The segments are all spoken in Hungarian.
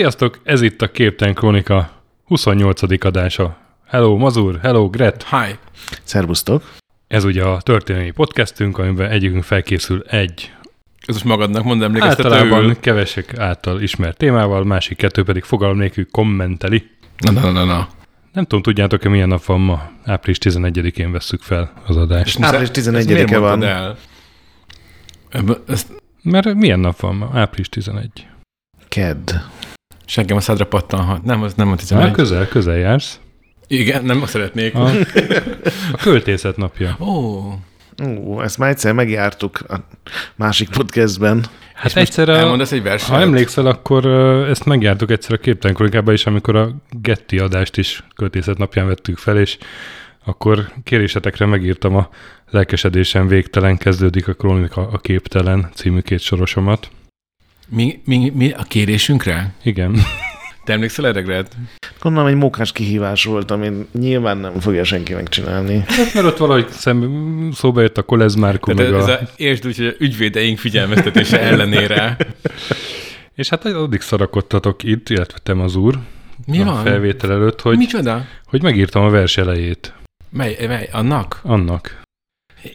Sziasztok, ez itt a Képten Krónika 28. adása. Hello Mazur, hello Gret. Hi. Szervusztok. Ez ugye a történelmi podcastünk, amiben egyikünk felkészül egy Ez most magadnak mond általában emlékeztetőül. kevesek által ismert témával, másik kettő pedig fogalom nélkül kommenteli. Na, na, na, na. Nem tudom, tudjátok-e milyen nap van ma? Április 11-én vesszük fel az adást. Április Ezt 11-e miért mondtad van. El? Ezt Mert milyen nap van ma? Április 11. Kedd. Seggem a szádra pattanhat. Nem, az nem a Már 11. közel, közel jársz. Igen, nem szeretnék. A, a költészet napja. Ó, Ú, ezt már egyszer megjártuk a másik podcastben. Hát egyszerre, elmondasz egy verset? ha emlékszel, akkor ezt megjártuk egyszer a Képtelen Kronikában is, amikor a Getty adást is költészet napján vettük fel, és akkor kérésetekre megírtam a Lelkesedésen végtelen kezdődik a Krónika a képtelen című két sorosomat. Mi, mi, mi a kérésünkre? Igen. Te emlékszel erre, Gret? Gondolom, egy mókás kihívás volt, amit nyilván nem fogja senki megcsinálni. Hát, mert ott valahogy szem, szóba jött a Kolezmárku, Tehát meg ez a... a, értsd úgy, hogy a ügyvédeink figyelmeztetése ellenére. És hát addig szarakodtatok itt, illetve te az úr, Mi a van? felvétel előtt, hogy, Micsoda? hogy megírtam a vers elejét Mely, mely, annak? annak.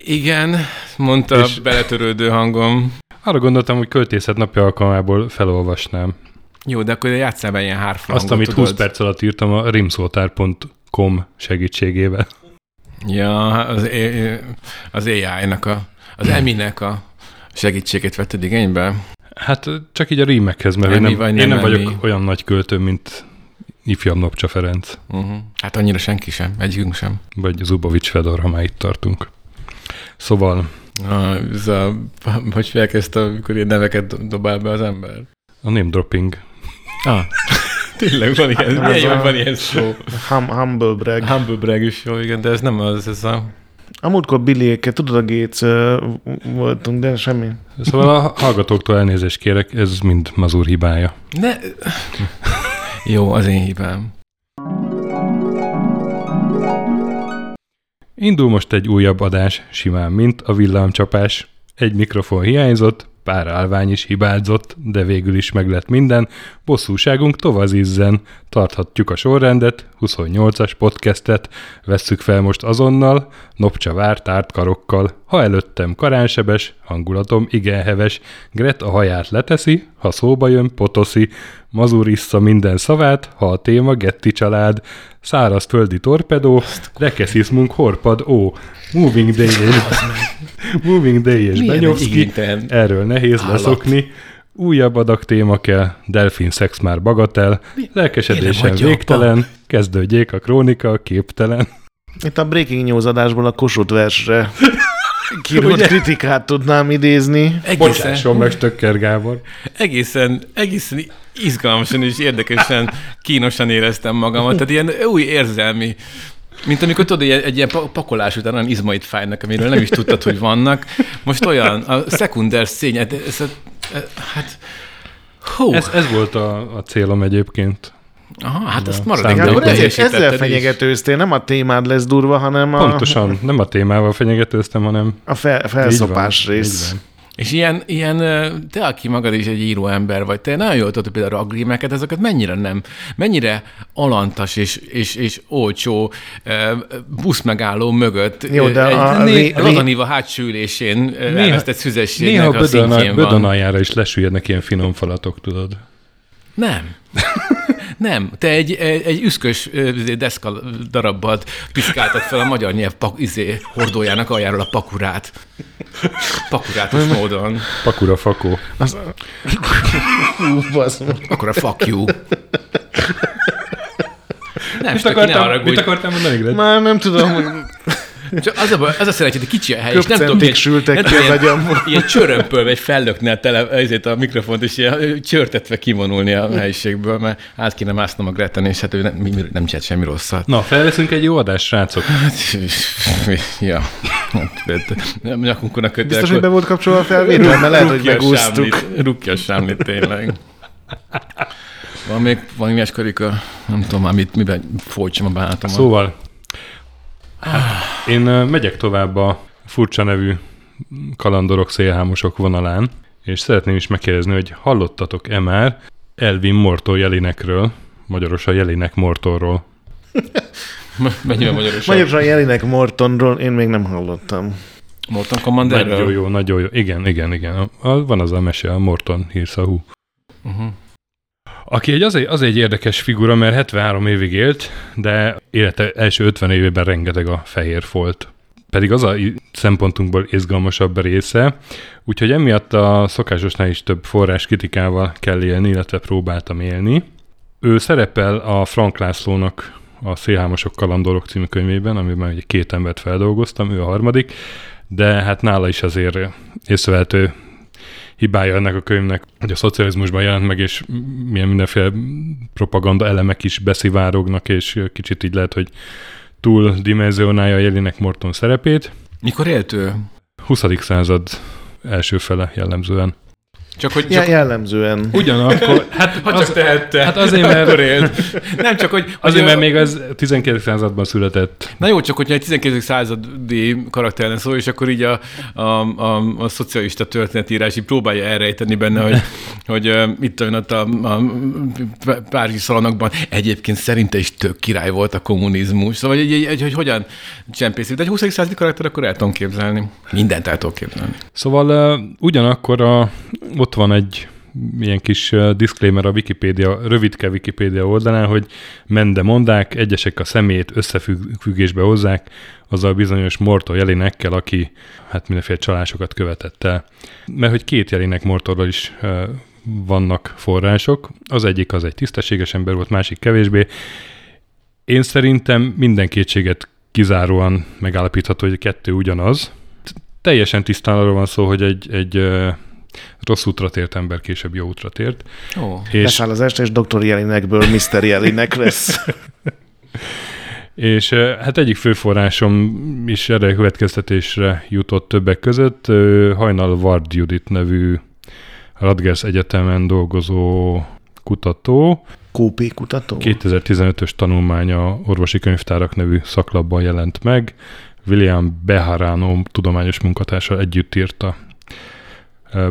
Igen, mondta És... beletörődő hangom. Arra gondoltam, hogy költészet napja alkalmából felolvasnám. Jó, de akkor játsszál be ilyen hárfrangot, Azt, amit tudod? 20 perc alatt írtam a rimszótár.com segítségével. Ja, az, az AI-nak, a, az Eminek a segítségét vetted igénybe? Hát csak így a rímekhez, mert én Emi nem, vagy én nem nem vagyok Emi? olyan nagy költő, mint ifjabb Nopcsa Ferenc, Uh-huh. Hát annyira senki sem, egyikünk sem. vagy Zubovics Fedor, ha már itt tartunk. Szóval Ah, ez a, hogy felkezd, amikor ilyen neveket do- dobál be az ember? a name dropping. Ah. Tényleg van ilyen, Hát a- van ilyen szó. Hum, humble brag. Humble brag is jó, igen, de ez nem az, ez a... A múltkor Billyékkel, tudod, a Gates uh, voltunk, de semmi. Szóval a hallgatóktól elnézést kérek, ez mind Mazur hibája. Ne... Jó, az én hibám. Indul most egy újabb adás, simán, mint a villámcsapás. Egy mikrofon hiányzott, pár állvány is hibázott, de végül is meg lett minden. Bosszúságunk tovazizzen. Tarthatjuk a sorrendet, 28-as podcastet, vesszük fel most azonnal, Nopcsa vár tárt karokkal. Ha előttem karánsebes, hangulatom igen heves, Gret a haját leteszi, ha szóba jön, potoszi, Mazur issza minden szavát, ha a téma Getti család, száraz földi torpedó, rekeszizmunk horpad, ó, moving day és, moving day és Benyovszki, erről nehéz állat. leszokni, újabb adag téma kell, delfin szex már bagatel, lelkesedésen végtelen, kezdődjék a krónika, képtelen. Itt a Breaking News adásból a Kossuth versre Ugye? kritikát tudnám idézni. Egészen, Bocsásson meg, Stöcker Gábor. egészen, egészen izgalmasan és érdekesen, kínosan éreztem magamat. Tehát ilyen új érzelmi, mint amikor tudod, egy, egy ilyen pa- pakolás után olyan izmait fájnak, amiről nem is tudtad, hogy vannak. Most olyan, a szekunder szény, ez, ez, ez, hát, hú, Ez, ez volt a, a célom egyébként. Aha, hát azt Ja, maradék. Akkor ezért, ezzel fenyegetőztél, nem a témád lesz durva, hanem a, Pontosan, nem a témával fenyegetőztem, hanem a fel, felszopás van, rész. És ilyen, ilyen, te, aki magad is egy író ember vagy, te nagyon jól tudod, hogy például a grímeket, ezeket mennyire nem, mennyire alantas és, és, és olcsó buszmegálló mögött Jó, de ö, a- egy ré- Ladaníva hátsó ülésén Néha- elvesztett szüzességnek Néha a bödön, szintjén bödön van. aljára is lesüllyednek ilyen finom falatok, tudod. Nem. Nem, te egy, egy, egy üszkös izé, deszka darabbal piszkáltad fel a magyar nyelv pak, izé, hordójának aljáról a pakurát. Pakurátus módon. Pakura fakó. Az... A fuck you. Nem, Mit Stöki, ne akartam, haragudj. mit akartam mondani, Gret? Már nem tudom, hogy Csak az a, baj, az a szerencsé, hogy kicsi a hely, és nem tudom, köpcentik sültek ki az ilyen, agyamból. ilyen csörömpölve egy fellöknél tele ezért a mikrofont, és ilyen csörtetve kivonulni a helyiségből, mert át kéne másznom a Greten, és hát ő nem, nem csinált semmi rosszat. Na, felveszünk egy jó adást, srácok. ja. Nem nyakunkon a kötél. Biztos, hogy be volt kapcsolva a felvétel, mert lehet, hogy megúsztuk. Rukja a sámlit, tényleg. Van még valami ilyes karika? Nem tudom már, mit, miben folytsam a bánatomat. Szóval, hát, én megyek tovább a furcsa nevű kalandorok szélhámosok vonalán, és szeretném is megkérdezni, hogy hallottatok-e már Elvin Morton Jelinekről, magyarosan Jelinek Mortonról. Mennyivel magyarosan? Magyarosan Jelinek Mortonról én még nem hallottam. Morton Commanderről? Nagyon jó, nagyon jó. Igen, igen, igen. A, a, van az a mese, a Morton hírszahú. Uh-huh. Aki egy, az, egy, az egy érdekes figura, mert 73 évig élt, de élete első 50 évében rengeteg a fehér folt. Pedig az a szempontunkból izgalmasabb része, úgyhogy emiatt a szokásosnál is több forrás kritikával kell élni, illetve próbáltam élni. Ő szerepel a Frank Lászlónak a Szélhámosok kalandorok című könyvében, amiben ugye két embert feldolgoztam, ő a harmadik, de hát nála is azért észrevehető hibája ennek a könyvnek, hogy a szocializmusban jelent meg, és milyen mindenféle propaganda elemek is beszivárognak, és kicsit így lehet, hogy túl dimenzionálja Jelinek Morton szerepét. Mikor élt ő? 20. század első fele jellemzően. Csak hogy Ja, csak, jellemzően. Ugyanakkor, hát, ha csak az, tehette. hát azért, mert- Akkor élt. Nem csak, hogy... azért, hogy mert a- még az 19. században született. Na jó, csak hogyha egy 19. századi karakter szó, és akkor így a, a, a, a szocialista történetírás így próbálja elrejteni benne, hogy, hogy uh, itt ott a, a Párizsi szalonokban egyébként szerinte is tök király volt a kommunizmus. Szóval, egy, egy, egy, hogy hogyan csempészik. De egy 20. századi karakter akkor el tudom képzelni. Mindent el tudok képzelni. Szóval uh, ugyanakkor a, ott van egy ilyen kis disclaimer a Wikipédia, rövidke Wikipédia oldalán, hogy mende mondák, egyesek a személyét összefüggésbe hozzák azzal bizonyos Morton jelinekkel, aki hát mindenféle csalásokat követett el. Mert hogy két jelinek Mortorról is vannak források. Az egyik az egy tisztességes ember volt, másik kevésbé. Én szerintem minden kétséget kizáróan megállapítható, hogy a kettő ugyanaz. Teljesen tisztán arról van szó, hogy egy, egy rossz útra tért ember később jó útra tért. Ó. És, Leszáll az este, és Dr. Jelinekből Mr. Jelinek lesz. és hát egyik főforrásom is erre a következtetésre jutott többek között. Hajnal Vard Judit nevű Radgers Egyetemen dolgozó kutató, Kópé kutató? 2015-ös tanulmánya orvosi könyvtárak nevű szaklapban jelent meg. William Beharano tudományos munkatársal együtt írta.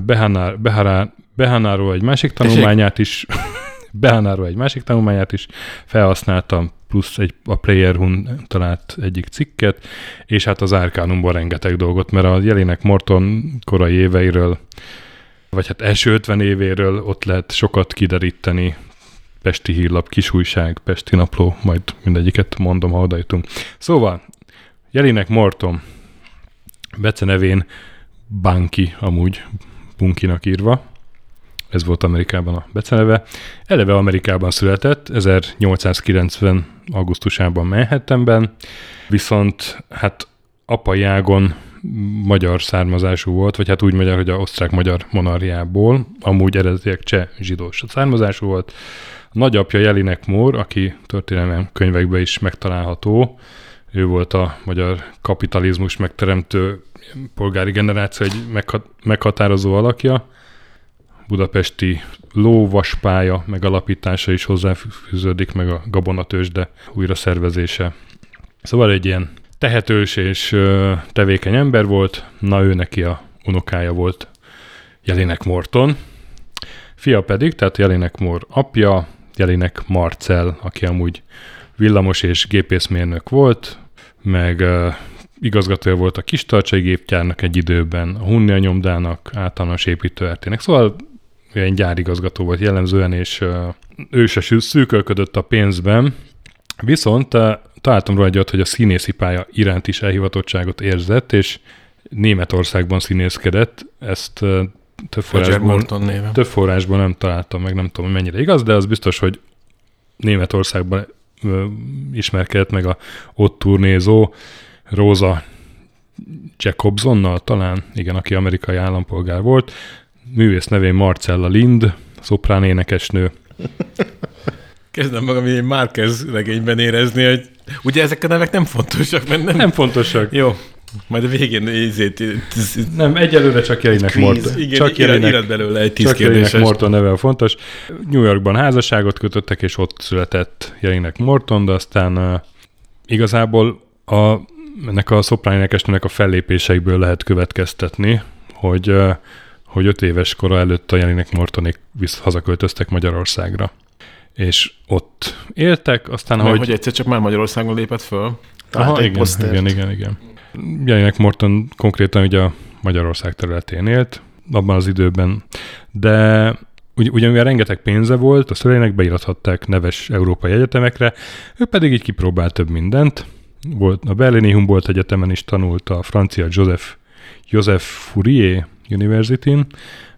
Behanár, Behará, Behanáról egy másik tanulmányát is, Behanáról egy másik tanulmányát is felhasználtam, plusz egy, a Player Hun talált egyik cikket, és hát az Arcanumban rengeteg dolgot, mert a Jelinek Morton korai éveiről, vagy hát első 50 évéről ott lehet sokat kideríteni, Pesti hírlap, kisújság, Pesti napló, majd mindegyiket mondom, ha oda jutunk. Szóval, Jelinek Morton, Bece nevén Banki, amúgy Bunkinak írva, ez volt Amerikában a beceneve. Eleve Amerikában született, 1890. augusztusában Manhattanben, viszont hát apai ágon magyar származású volt, vagy hát úgy magyar, hogy a osztrák-magyar monarchiából, amúgy eredetileg cseh zsidós származású volt. A nagyapja Jelinek Mór, aki történelmi könyvekben is megtalálható, ő volt a magyar kapitalizmus megteremtő polgári generáció egy meghat- meghatározó alakja. Budapesti lóvaspálya megalapítása is hozzáfűződik, meg a gabonatősde újra szervezése. Szóval egy ilyen tehetős és tevékeny ember volt, na ő neki a unokája volt Jelinek Morton. Fia pedig, tehát Jelinek Mor apja, Jelinek Marcel, aki amúgy villamos és gépészmérnök volt, meg uh, igazgatója volt a Kistarcsai gépgyárnak egy időben, a Hunnia nyomdának, általános építőertének. Szóval egy gyárigazgató volt jellemzően, és ő se szűkölködött a pénzben, viszont találtam róla egy olyat, hogy a színészi pálya iránt is elhivatottságot érzett, és Németországban színészkedett, ezt több forrásban, több forrásban nem találtam meg, nem tudom, mennyire igaz, de az biztos, hogy Németországban ismerkedett meg a ott turnézó Rosa Jacobsonnal talán, igen, aki amerikai állampolgár volt. Művész nevén Marcella Lind, szoprán énekesnő. Kezdem magam egy Márquez regényben érezni, hogy ugye ezek a nevek nem fontosak, mert nem... Nem fontosak. Jó, majd a végén ízét, Nem, egyelőre csak Jelinek. Morton. igen, csak Jelinek, irat belőle egy tíz csak Jelinek. Morton neve a fontos. New Yorkban házasságot kötöttek, és ott született Jelinek Morton, de aztán uh, igazából a, ennek a szoprán énekesnőnek a fellépéseikből lehet következtetni, hogy, uh, hogy öt éves kora előtt a Jelinek Mortonék visz, hazaköltöztek Magyarországra. És ott éltek, aztán Nem, ahogy... hogy egyszer csak már Magyarországon lépett föl. Egy igen, posztert. igen, igen, igen. Jelinek Morton konkrétan ugye a Magyarország területén élt, abban az időben, de ugy, ugyan mivel rengeteg pénze volt, a szüleinek beirathatták neves európai egyetemekre, ő pedig így kipróbált több mindent. Volt, a Berlini Humboldt Egyetemen is tanult a francia Joseph, Joseph Fourier University-n,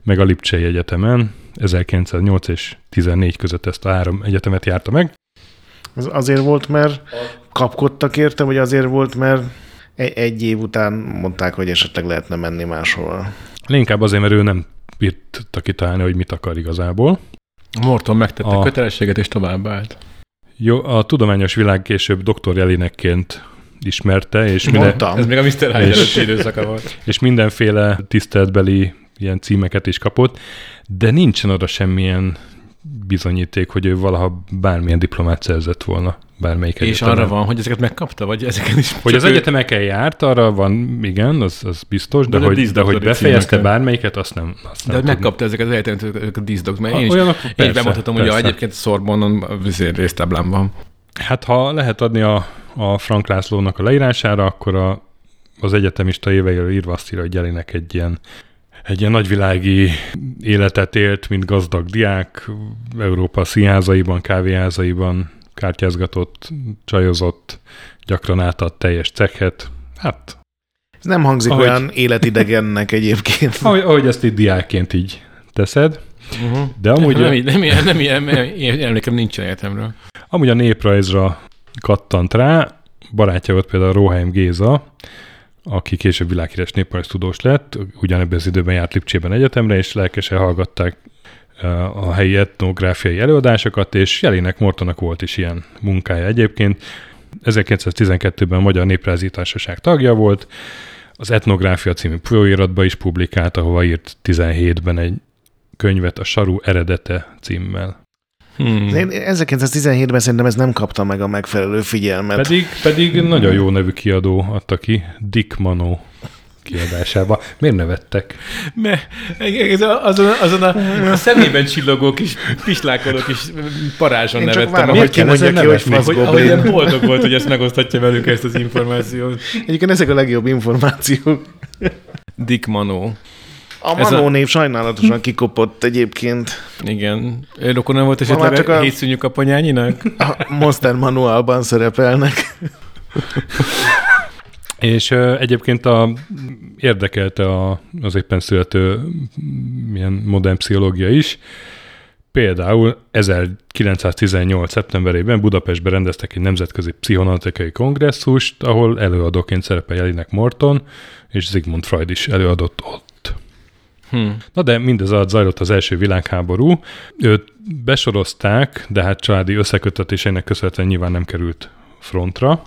meg a Lipcsei Egyetemen, 1908 és 14 között ezt a három egyetemet járta meg. Az azért volt, mert kapkodtak érte, vagy azért volt, mert egy, egy év után mondták, hogy esetleg lehetne menni máshol. Inkább azért, mert ő nem bírta kitalálni, hogy mit akar igazából. Morton megtette A- kötelességet és továbbállt. Jó, a tudományos világ később doktor Jelinekként ismerte, és, minden, Mondtam. Ez még a Mr. Hyde És- időszaka volt. és mindenféle tiszteletbeli ilyen címeket is kapott, de nincsen oda semmilyen bizonyíték, hogy ő valaha bármilyen diplomát szerzett volna bármelyik És egyetemen. arra van, hogy ezeket megkapta, vagy ezeken is Hogy az ő- egyetemeken járt, arra van, igen, az, az biztos, de, De a hogy, de hogy befejezte címeken. bármelyiket, azt nem, azt De nem hogy megkapta ezeket az egyetemet, ezek a díszdok, mert Ha, én is, olyanok, én persze, bemondhatom, hogy a, persze. egyébként Szorbonon a résztáblám van. Hát ha lehet adni a, a Frank Lászlónak a leírására, akkor a, az egyetemista éveiről írva azt írja, hogy Jelinek egy ilyen, egy ilyen nagyvilági életet élt, mint gazdag diák, Európa színházaiban, kávéházaiban kártyázgatott, csajozott, gyakran átad teljes cekhet. Hát, Ez nem hangzik Ahogy- olyan életidegennek egyébként. ahogy, ahogy ezt így diákként így teszed, Uh-huh. de amúgy, nem, nem, ilyen, nem ilyen, nem ilyen emlékem nincsen egyetemről. amúgy a néprajzra kattant rá, barátja volt például Roheim Géza, aki később világhíres néprajztudós lett, ugyanebben az időben járt Lipcsében egyetemre, és lelkesen hallgatták uh, a helyi etnográfiai előadásokat, és Jelinek Mortonak volt is ilyen munkája egyébként. 1912-ben a Magyar Néprajzi Társaság tagja volt, az Etnográfia című folyóiratba is publikált, ahova írt 17-ben egy könyvet a Saru eredete címmel. Hmm. Én 1917-ben szerintem ez nem kapta meg a megfelelő figyelmet. Pedig, pedig nagyon jó nevű kiadó adta ki, Dick Manó kiadásába. Miért nevettek? Mert azon, azon a, a szemében csillogó kis pislákoló kis parázson Én csak nevettem. várom, ahogy ezen ki, hogy nevetni? fasz hogy, ahogy ilyen boldog volt, hogy ezt megosztatja velük ezt az információt. Egyébként ezek a legjobb információk. Dick Manó. A Ez a- Manó név sajnálatosan kikopott egyébként. Igen. Rokona volt esetleg csak a a- hétszűnyű kaponyányinak? A Monster Manualban szerepelnek. És ö, egyébként a, érdekelte a, az éppen születő mm, ilyen modern pszichológia is. Például 1918. szeptemberében Budapestben rendeztek egy nemzetközi pszichonatikai kongresszust, ahol előadóként szerepel Jelinek Morton, és Sigmund Freud is előadott ott. Hm. Na de mindez alatt zajlott az első világháború. Őt besorozták, de hát családi összekötetéseinek köszönhetően nyilván nem került frontra.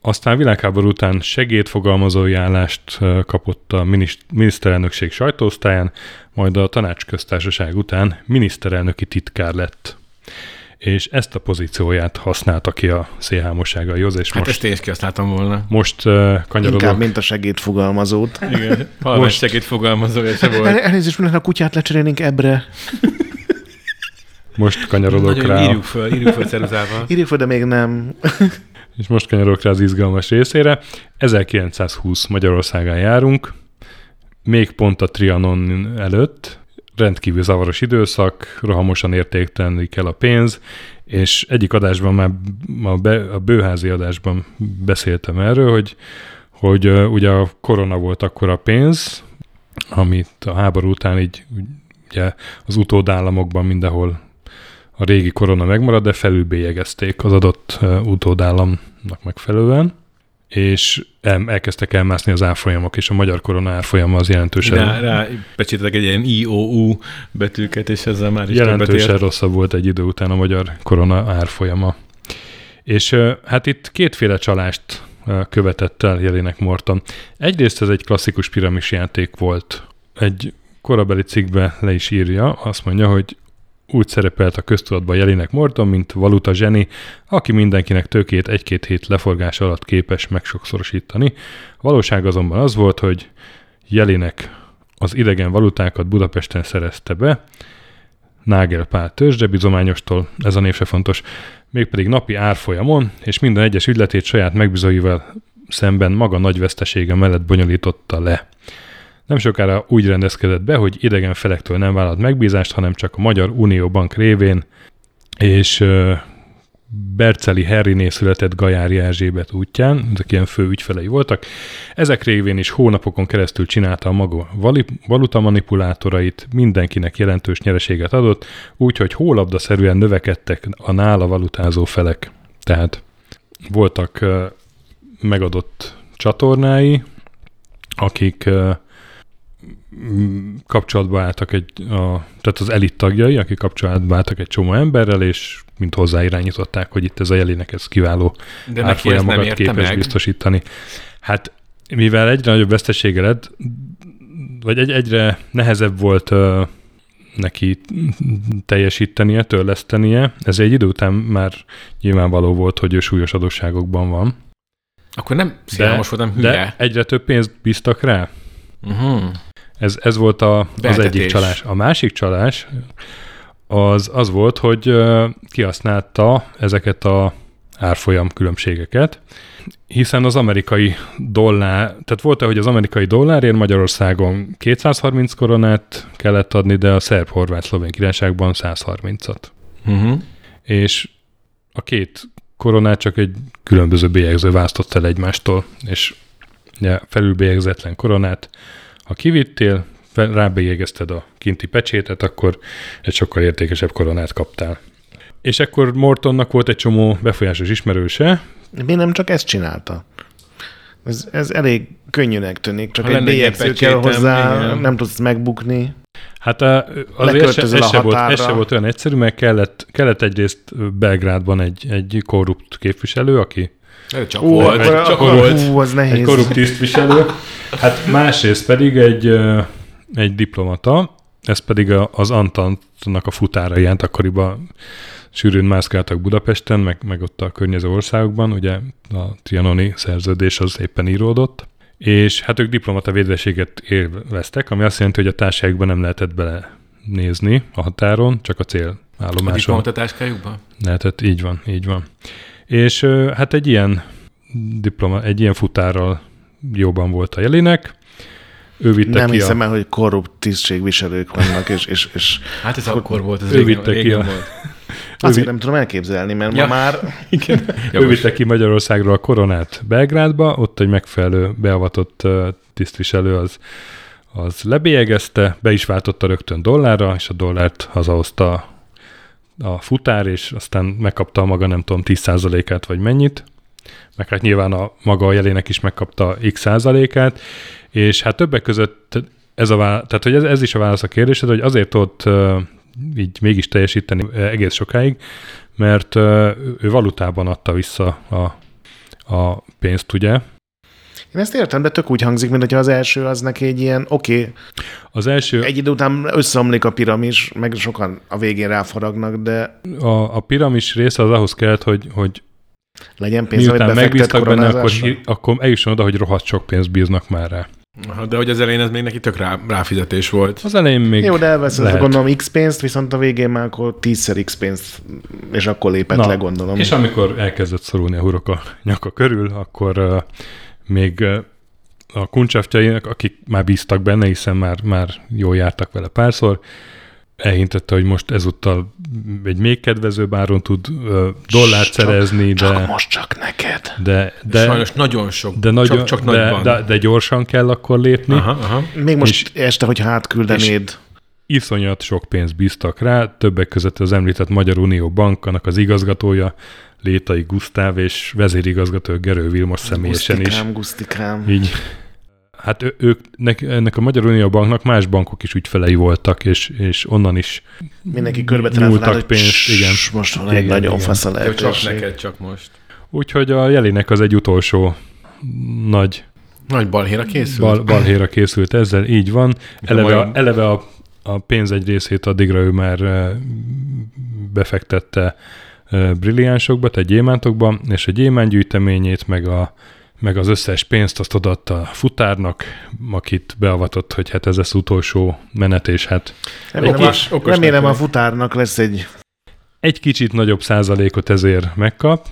Aztán világháború után segédfogalmazói állást kapott a minis- miniszterelnökség sajtóosztályán, majd a tanácsköztársaság után miniszterelnöki titkár lett. És ezt a pozícióját használta ki a szélhámossága Józs, és Hát most, ezt én is kihasználtam volna. most uh, Inkább, kanyarodok. mint a segédfogalmazót. Igen. Most- segít fogalmazója se El, volt. elnézést, minden a kutyát lecserélnénk ebbre. Most kanyarodok Nagyon rá. írjuk föl, írjuk föl ceruzával. Írjuk fel, de még nem. És most kanyarodok rá az izgalmas részére. 1920 Magyarországán járunk, még pont a Trianon előtt, rendkívül zavaros időszak, rohamosan értéktelenik el a pénz, és egyik adásban már a, be, a bőházi adásban beszéltem erről, hogy, hogy ugye a korona volt akkor a pénz, amit a háború után így ugye az utódállamokban mindenhol a régi korona megmarad, de felülbélyegezték az adott utódállamnak megfelelően, és el, elkezdtek elmászni az árfolyamok, és a magyar korona árfolyama az jelentősen, Rá, rá egy ilyen IOU betűket, és ezzel már is jelentősen rosszabb volt egy idő után a magyar korona árfolyama. És hát itt kétféle csalást követett el Jelinek Morton. Egyrészt ez egy klasszikus piramis játék volt. Egy korabeli cikkbe le is írja, azt mondja, hogy úgy szerepelt a köztudatban Jelinek Morton, mint valuta zseni, aki mindenkinek tőkét egy-két hét leforgás alatt képes megsokszorosítani. A valóság azonban az volt, hogy Jelinek az idegen valutákat Budapesten szerezte be, Nágel Pál tőzsdebizományostól, ez a név se fontos, mégpedig napi árfolyamon, és minden egyes ügyletét saját megbizóival szemben maga nagy vesztesége mellett bonyolította le. Nem sokára úgy rendezkedett be, hogy idegen felektől nem vállalt megbízást, hanem csak a Magyar Unió Bank révén, és Berceli Herriné született Gajári Erzsébet útján, ezek ilyen fő ügyfelei voltak. Ezek révén is hónapokon keresztül csinálta a maga valuta manipulátorait, mindenkinek jelentős nyereséget adott, úgyhogy hólabdaszerűen növekedtek a nála valutázó felek. Tehát voltak megadott csatornái, akik kapcsolatba álltak egy, a, tehát az elit tagjai, akik kapcsolatba álltak egy csomó emberrel, és mint hozzáirányították, hogy itt ez a jelének ez kiváló De árfolyamokat képes meg. biztosítani. Hát mivel egyre nagyobb vesztesége lett, vagy egy, egyre nehezebb volt uh, neki teljesítenie, törlesztenie, ez egy idő után már nyilvánvaló volt, hogy ő súlyos adósságokban van. Akkor nem szélamos voltam hülye. de egyre több pénzt bíztak rá. Uh-huh. Ez, ez volt a, az egyik csalás. A másik csalás az, az volt, hogy kihasználta ezeket a árfolyam különbségeket, hiszen az amerikai dollár, tehát volt hogy az amerikai dollárért Magyarországon 230 koronát kellett adni, de a szerb, horvát, szlovén királyságban 130-at. Uh-huh. És a két koronát csak egy különböző bélyegző választott el egymástól, és ugye, felülbélyegzetlen koronát, ha kivittél, rábélyegezted a kinti pecsétet, akkor egy sokkal értékesebb koronát kaptál. És ekkor Mortonnak volt egy csomó befolyásos ismerőse, Mi nem csak ezt csinálta? Ez, ez elég könnyűnek tűnik, csak Ha egy bélyegző kell hozzá, igen. nem tudsz megbukni. Hát á, azért ez se, ez, a se volt, ez se volt olyan egyszerű, mert kellett, kellett egyrészt Belgrádban egy, egy korrupt képviselő, aki Csak Ó, volt. akkor, csak akkor, volt. hú, az nehéz. egy korrupt tisztviselő, hát másrészt pedig egy, egy diplomata, ez pedig a, az Antantnak a futára jelent akkoriban sűrűn mászkáltak Budapesten, meg, meg ott a környező országokban, ugye a trianoni szerződés az éppen íródott, és hát ők diplomata védeséget élveztek, ami azt jelenti, hogy a társaságban nem lehetett bele nézni a határon, csak a A célállomáson. diplomatatáskájukban? Lehetett, így van, így van. És hát egy ilyen diploma, egy ilyen futárral jóban volt a jelének. Ő vitte Nem ki hiszem a, el, hogy korrupt tisztségviselők vannak, és, és, és Hát ez akkor volt, ez ő régen, vitte ki a- volt. azért nem tudom elképzelni, mert Ja. ma már igen, ő vitte ki Magyarországról a koronát Belgrádba, ott egy megfelelő beavatott tisztviselő az, az lebélyegezte, be is váltotta rögtön dollárra, és a dollárt hazahozta a- futár, és aztán megkapta a maga nem tudom 10%-át, vagy mennyit, meg hát nyilván a maga a jelének is megkapta x százalékát, és hát többek között ez, a vá- tehát, hogy ez, ez is a válasz a kérdésed, hogy azért tudott így mégis teljesíteni egész sokáig, mert ő valutában adta vissza a, a pénzt, ugye. Én ezt értem, de tök úgy hangzik, mint hogyha az első az neki egy ilyen, oké, okay, Az első, egy idő után összeomlik a piramis, meg sokan a végén ráfaragnak, de a, a piramis része az ahhoz kellett, hogy, hogy legyen pénz, hogy miután megbíztak benne, akkor, akkor eljusson oda, hogy rohadt sok pénzt bíznak már rá. Aha, De hogy az elején ez még neki tök rá, ráfizetés volt. Az elején még Jó, de elveszed lehet. gondolom x pénzt, viszont a végén már akkor tízszer x pénzt, és akkor lépett Na, le, gondolom. És amikor elkezdett szorulni a hurok a nyaka körül, akkor uh, még a kuncsaftjainak, akik már bíztak benne, hiszen már, már jól jártak vele párszor, elhintette, hogy most ezúttal egy még kedvezőbb áron tud uh, dollárt Csak- szerezni, Csak de, most csak neked. de, De, Sajnos nagyon sok. de, nagyon, csak, csak de, nagyban. de, de gyorsan kell akkor lépni. Aha, aha. Még most és, este, hogyha átküldenéd, iszonyat sok pénzt bíztak rá, többek között az említett Magyar Unió Bank, annak az igazgatója, Létai Gusztáv és vezérigazgató Gerő Vilmos személyesen is. gusztikám, gusztikám. Így. Hát ő, ők, nek, ennek a Magyar Unió Banknak más bankok is ügyfelei voltak, és, és onnan is Mindenki körbe nyúltak hogy pénzt, cs- igen. most van Igen, egy nagyon igen. fasz a csak neked, csak most. Úgyhogy a jelének az egy utolsó nagy Nagy balhéra készült? bal, balhéra készült ezzel, így van. Eleve, a, Vajon- eleve a, a pénz egy részét addigra ő már befektette brilliánsokba, tehát gyémántokba, és a gyémánt gyűjteményét, meg a meg az összes pénzt azt odaadta a futárnak, akit beavatott, hogy hát ez az utolsó menet, és hát Remélem, Okos- a, okos remélem a futárnak lesz egy... egy kicsit nagyobb százalékot ezért megkap.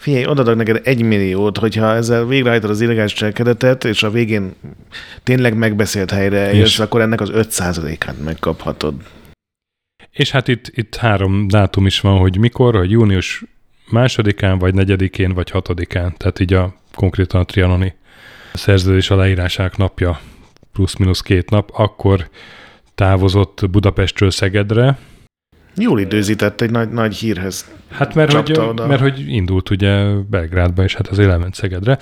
Figyelj, odadok neked egy milliót, hogyha ezzel végrehajtod az illegális cselekedetet, és a végén tényleg megbeszélt helyre eljössz, akkor ennek az 5%-át megkaphatod. És hát itt, itt három dátum is van, hogy mikor, hogy június másodikán, vagy negyedikén, vagy hatodikán. Tehát így a konkrétan a trianoni szerződés aláírásának napja plusz-minusz két nap, akkor távozott Budapestről Szegedre. Jól időzített egy nagy, nagy hírhez. Hát mert hogy, oda. mert hogy indult ugye Belgrádba, és hát azért elment Szegedre.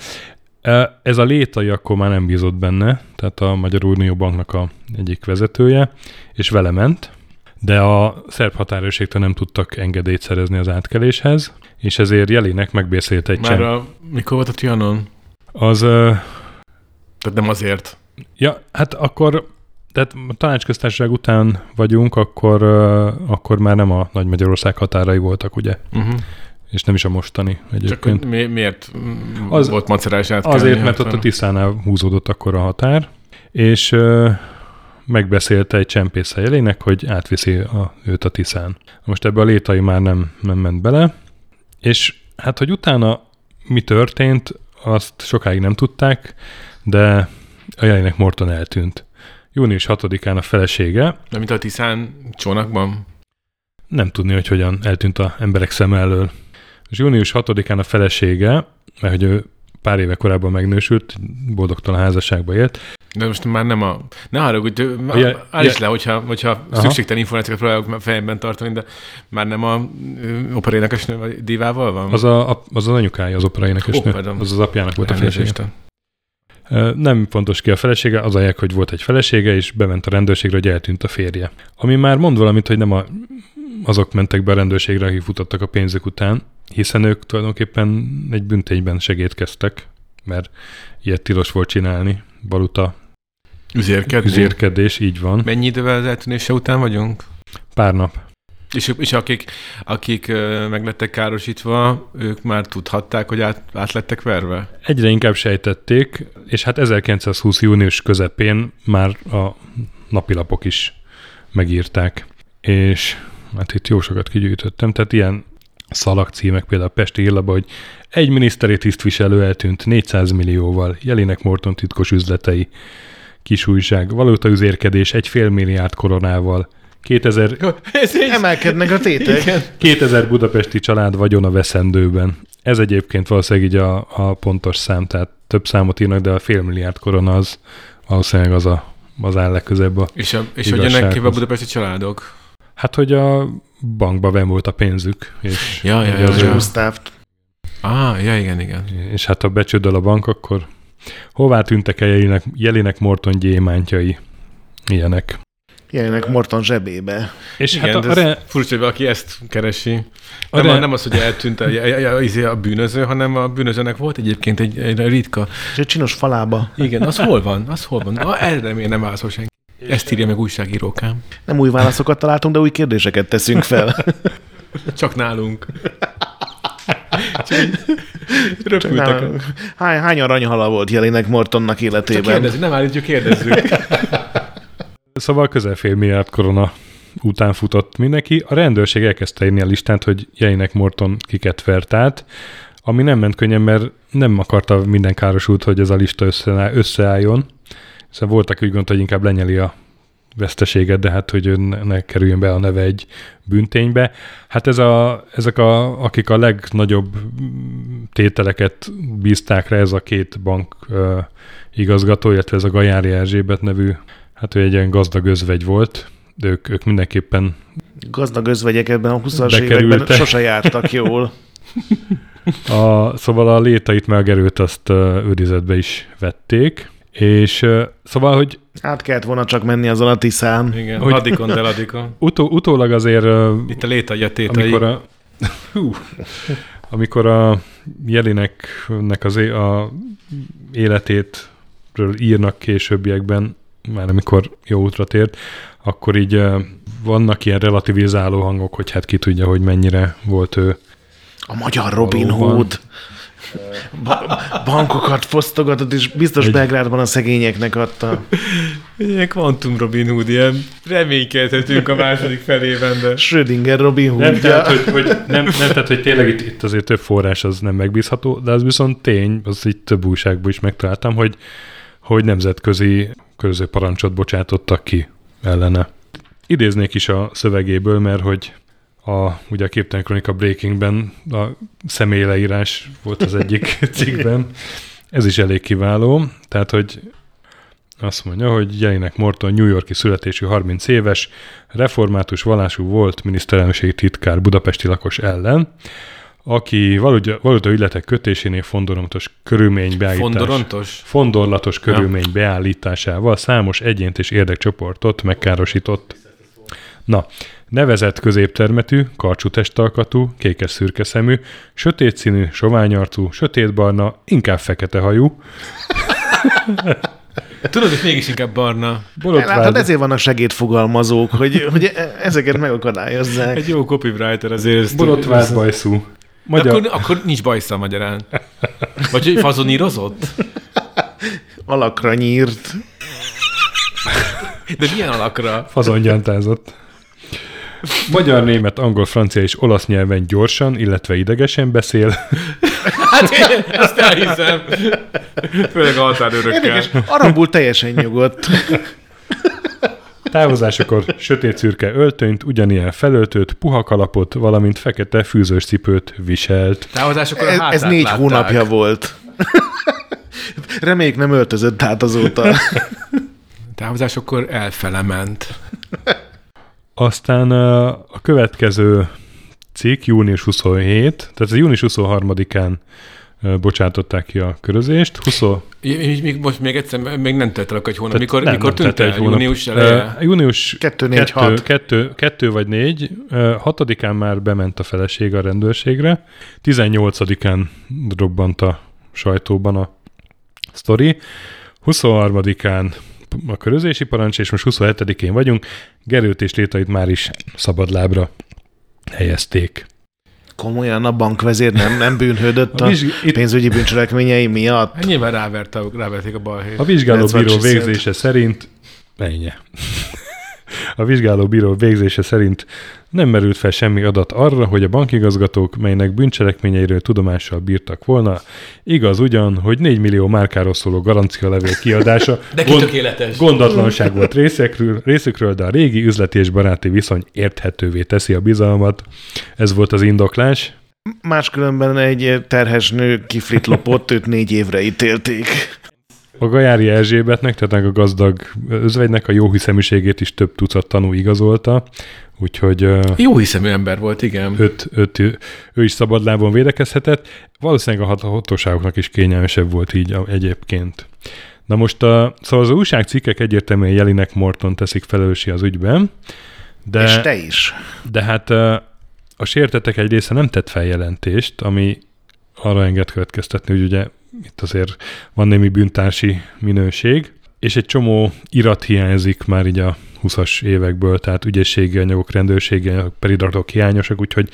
E, Ez a létai akkor már nem bízott benne, tehát a Magyar Unió Banknak a egyik vezetője, és vele ment, de a szerb határőrségtől nem tudtak engedélyt szerezni az átkeléshez, és ezért Jelinek megbeszélt egy Már csem. a, mikor volt a Trianon? Az, Tehát nem azért. ja, hát akkor, tehát a tanácsköztársaság után vagyunk, akkor, akkor már nem a Nagy Magyarország határai voltak, ugye? Uh-huh. És nem is a mostani Csak egyébként. hogy mi, miért Az- volt macerás átkelni? Azért, mert ott a? Tiszánál húzódott akkor a határ, és megbeszélte egy csempész jelének, hogy átviszi a, őt a Tiszán. Most ebbe a létai már nem, nem ment bele, és hát, hogy utána mi történt, azt sokáig nem tudták, de a jelének Morton eltűnt. Június 6-án a felesége, De mint a Tiszán csónakban? nem tudni, hogy hogyan eltűnt a emberek szem elől. És június 6-án a felesége, mert hogy ő pár éve korábban megnősült, boldogtalan házasságba élt, De most már nem a... Ne haragudj, Ja, állíts ja. le, hogyha, hogyha Aha. szükségtelen információkat próbálok fejemben tartani, de már nem a operénekesnő vagy divával van? Az a, az, az anyukája az opera énekesnő. Ó, pardon. az az apjának volt a felesége. Nem fontos ki a felesége, az allják, hogy volt egy felesége, és bement a rendőrségre, hogy eltűnt a férje. Ami már mond valamit, hogy nem a, azok mentek be a rendőrségre, akik futottak a pénzük után, hiszen ők tulajdonképpen egy büntényben segítkeztek, mert ilyet tilos volt csinálni, valuta Üzérkedni. üzérkedés, így van. Mennyi idővel az eltűnése után vagyunk? Pár nap. És, és akik, akik meg lettek károsítva, ők már tudhatták, hogy át, át lettek verve? Egyre inkább sejtették, és hát 1920. június közepén már a napilapok is megírták. És hát itt jó sokat kigyűjtöttem, tehát ilyen szalagcímek, például Pesti Hírlapban, hogy egy miniszteri tisztviselő eltűnt 400 millióval, Jelinek Morton titkos üzletei, kis újság, valutaüzérkedés egy fél milliárd koronával, 2000, Ez egy... Emelkednek a tétek. Igen. 2000 budapesti család vagyona veszendőben. Ez egyébként valószínűleg így a, a pontos szám, tehát több számot írnak, de a fél milliárd korona az valószínűleg az, a, az áll legközebb a... És, a, és hogy jönnek ki a budapesti családok? Hát, hogy a bankba ben volt a pénzük, és, Ja, ja, ja, az ja. Gusztáft. Ah, ja, igen, igen. és hát ha becsődöl a bank, akkor hová tűntek el Jelinek, Jelinek Morton gyémántjai? Ilyenek. Jelenek Morton zsebébe. És Igen, hát a, a, re, furcsa, hogy valaki ezt keresi. a, Nem, re, a, nem az, hogy eltűnt a, a, a, a, a bűnöző, hanem a bűnözőnek volt egyébként egy, egy ritka. És egy csinos falába. Igen, az hol van? Az hol van? Ah, erre miért nem válaszol senki? Ezt írja meg újságírókám. Nem új válaszokat találtunk, de új kérdéseket teszünk fel. Csak nálunk. Csak Röpültek. Hány, hány aranyhala volt Jelinek Mortonnak Csak életében? kérdezzük, nem állítjuk, kérdezzük. Szóval közel fél milliárd korona után futott mindenki. A rendőrség elkezdte írni a listát, hogy Jelinek Morton kiket vert át, ami nem ment könnyen, mert nem akarta minden károsult, hogy ez a lista összeáll, összeálljon. Szóval voltak úgy gondolt, hogy inkább lenyeli a veszteséget, de hát, hogy ne, kerüljön be a neve egy bünténybe. Hát ez a, ezek, a, akik a legnagyobb tételeket bízták rá, ez a két bank uh, igazgató, illetve ez a Gajári Erzsébet nevű, hát ő egy ilyen gazdag özvegy volt, de ők, ők mindenképpen Gazdag özvegyek ebben a 20-as Bekerültek. években sose jártak jól. A, szóval a létait meg a gerőt azt őrizetbe is vették, és szóval, hogy Át kellett volna csak menni azon a Tiszán. Igen, Hogy- adikon, de adikon. utó, utólag azért, Itt a létai, a tétai. amikor a, hú, amikor a Jelineknek az é- a életétről írnak későbbiekben, már amikor jó útra tért, akkor így vannak ilyen relativizáló hangok, hogy hát ki tudja, hogy mennyire volt ő A magyar Robin Valóban. Hood. Ba- bankokat fosztogatott, és biztos Egy- Belgrádban a szegényeknek adta. Ilyen Quantum Robin Hood, ilyen reménykedhetünk a második felében, de... Schrödinger Robin Nem, Hood. tehát, hogy, hogy, nem, nem, tehát, hogy tényleg itt, itt azért több forrás az nem megbízható, de az viszont tény, az így több újságban is megtaláltam, hogy, hogy nemzetközi közö parancsot bocsátottak ki ellene. Idéznék is a szövegéből, mert hogy a, ugye a Képtelen Kronika Breakingben a személyleírás volt az egyik cikkben. Ez is elég kiváló, tehát, hogy azt mondja, hogy Jelinek Morton New Yorki születésű 30 éves, református vallású volt miniszterelnökségi titkár budapesti lakos ellen, aki valuta, ügyletek kötésénél fondoronatos körülmény beállítás, Fondorontos? fondorlatos körülmény beállításával számos egyént és érdekcsoportot megkárosított. Na, nevezett középtermetű, karcsú testalkatú, kékes-szürke szemű, sötét színű, soványarcú, sötétbarna, inkább fekete hajú, Tudod, hogy mégis inkább barna. Látod, borotvád, ezért vannak segédfogalmazók, hogy, hogy ezeket megakadályozzák. Egy jó copywriter azért. borotvád bajszú. Magyar, akkor, akkor nincs bajsza magyarán. Vagy hogy fazonírozott? Alakra nyírt. De milyen alakra? fazongyantázott. Magyar, német, angol, francia és olasz nyelven gyorsan, illetve idegesen beszél. Hát én ezt elhiszem. Főleg a határőrökkel. Érdekes, arabul teljesen nyugodt. Távozásakor sötét szürke öltönyt, ugyanilyen felöltőt, puha kalapot, valamint fekete fűzős cipőt viselt. Távozásokor a Ez, ez négy látták. hónapja volt. Reméljük nem öltözött át azóta. Távozásokkor elfele ment. Aztán ö, a következő cikk, június 27, tehát ez június 23-án ö, bocsátották ki a körözést. 20, Még, még, most még egyszer, még nem telt el egy hónap. tehát Mikor, nem, mikor nem tűnt telt el? egy hónap. Június eleje? Június Kettő, négy, kettő, hat. kettő, kettő vagy négy, ö, hatodikán már bement a feleség a rendőrségre, 18-án robbant a sajtóban a sztori, 23-án a körözési parancs, és most 27-én vagyunk, Gerőt és Létait már is szabadlábra helyezték. Komolyan a bankvezér nem, nem bűnhődött A a vizsg- itt- pénzügyi bűncselekményei miatt. Hát nyilván ráverte, ráverték a balhét. A vizsgálóbíró 96 cent. végzése szerint ennyi. A vizsgálóbíró végzése szerint nem merült fel semmi adat arra, hogy a bankigazgatók, melynek bűncselekményeiről tudomással bírtak volna, igaz ugyan, hogy 4 millió márkáról szóló garancialevél kiadása De tökéletes. gondatlanság volt részekről, részükről, de a régi üzleti és baráti viszony érthetővé teszi a bizalmat. Ez volt az indoklás. Máskülönben egy terhes nő kiflit lopott, őt négy évre ítélték. A Gajári Erzsébetnek, tehát a gazdag özvegynek a jó hiszeműségét is több tucat tanú igazolta, úgyhogy Jó hiszemű ember volt, igen. öt, öt, ő is szabadlábon védekezhetett. Valószínűleg a hat- hatóságoknak is kényelmesebb volt így egyébként. Na most a, szóval az újságcikkek egyértelműen Jelinek Morton teszik felelőssé az ügyben, de, És te is. de hát a sértetek egy része nem tett feljelentést, ami arra enged következtetni, hogy ugye itt azért van némi bűntársi minőség, és egy csomó irat hiányzik már így a 20-as évekből, tehát ügyességi anyagok, rendőrségi anyagok, periratok hiányosak, úgyhogy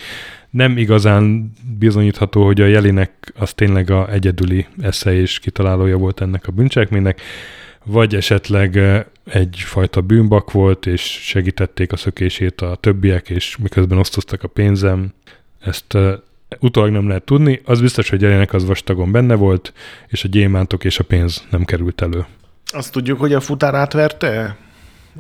nem igazán bizonyítható, hogy a Jelinek az tényleg a egyedüli esze és kitalálója volt ennek a bűncselekménynek, vagy esetleg egyfajta bűnbak volt, és segítették a szökését a többiek, és miközben osztoztak a pénzem. Ezt utólag nem lehet tudni. Az biztos, hogy Jelinek az vastagon benne volt, és a gyémántok és a pénz nem került elő. Azt tudjuk, hogy a futár átverte?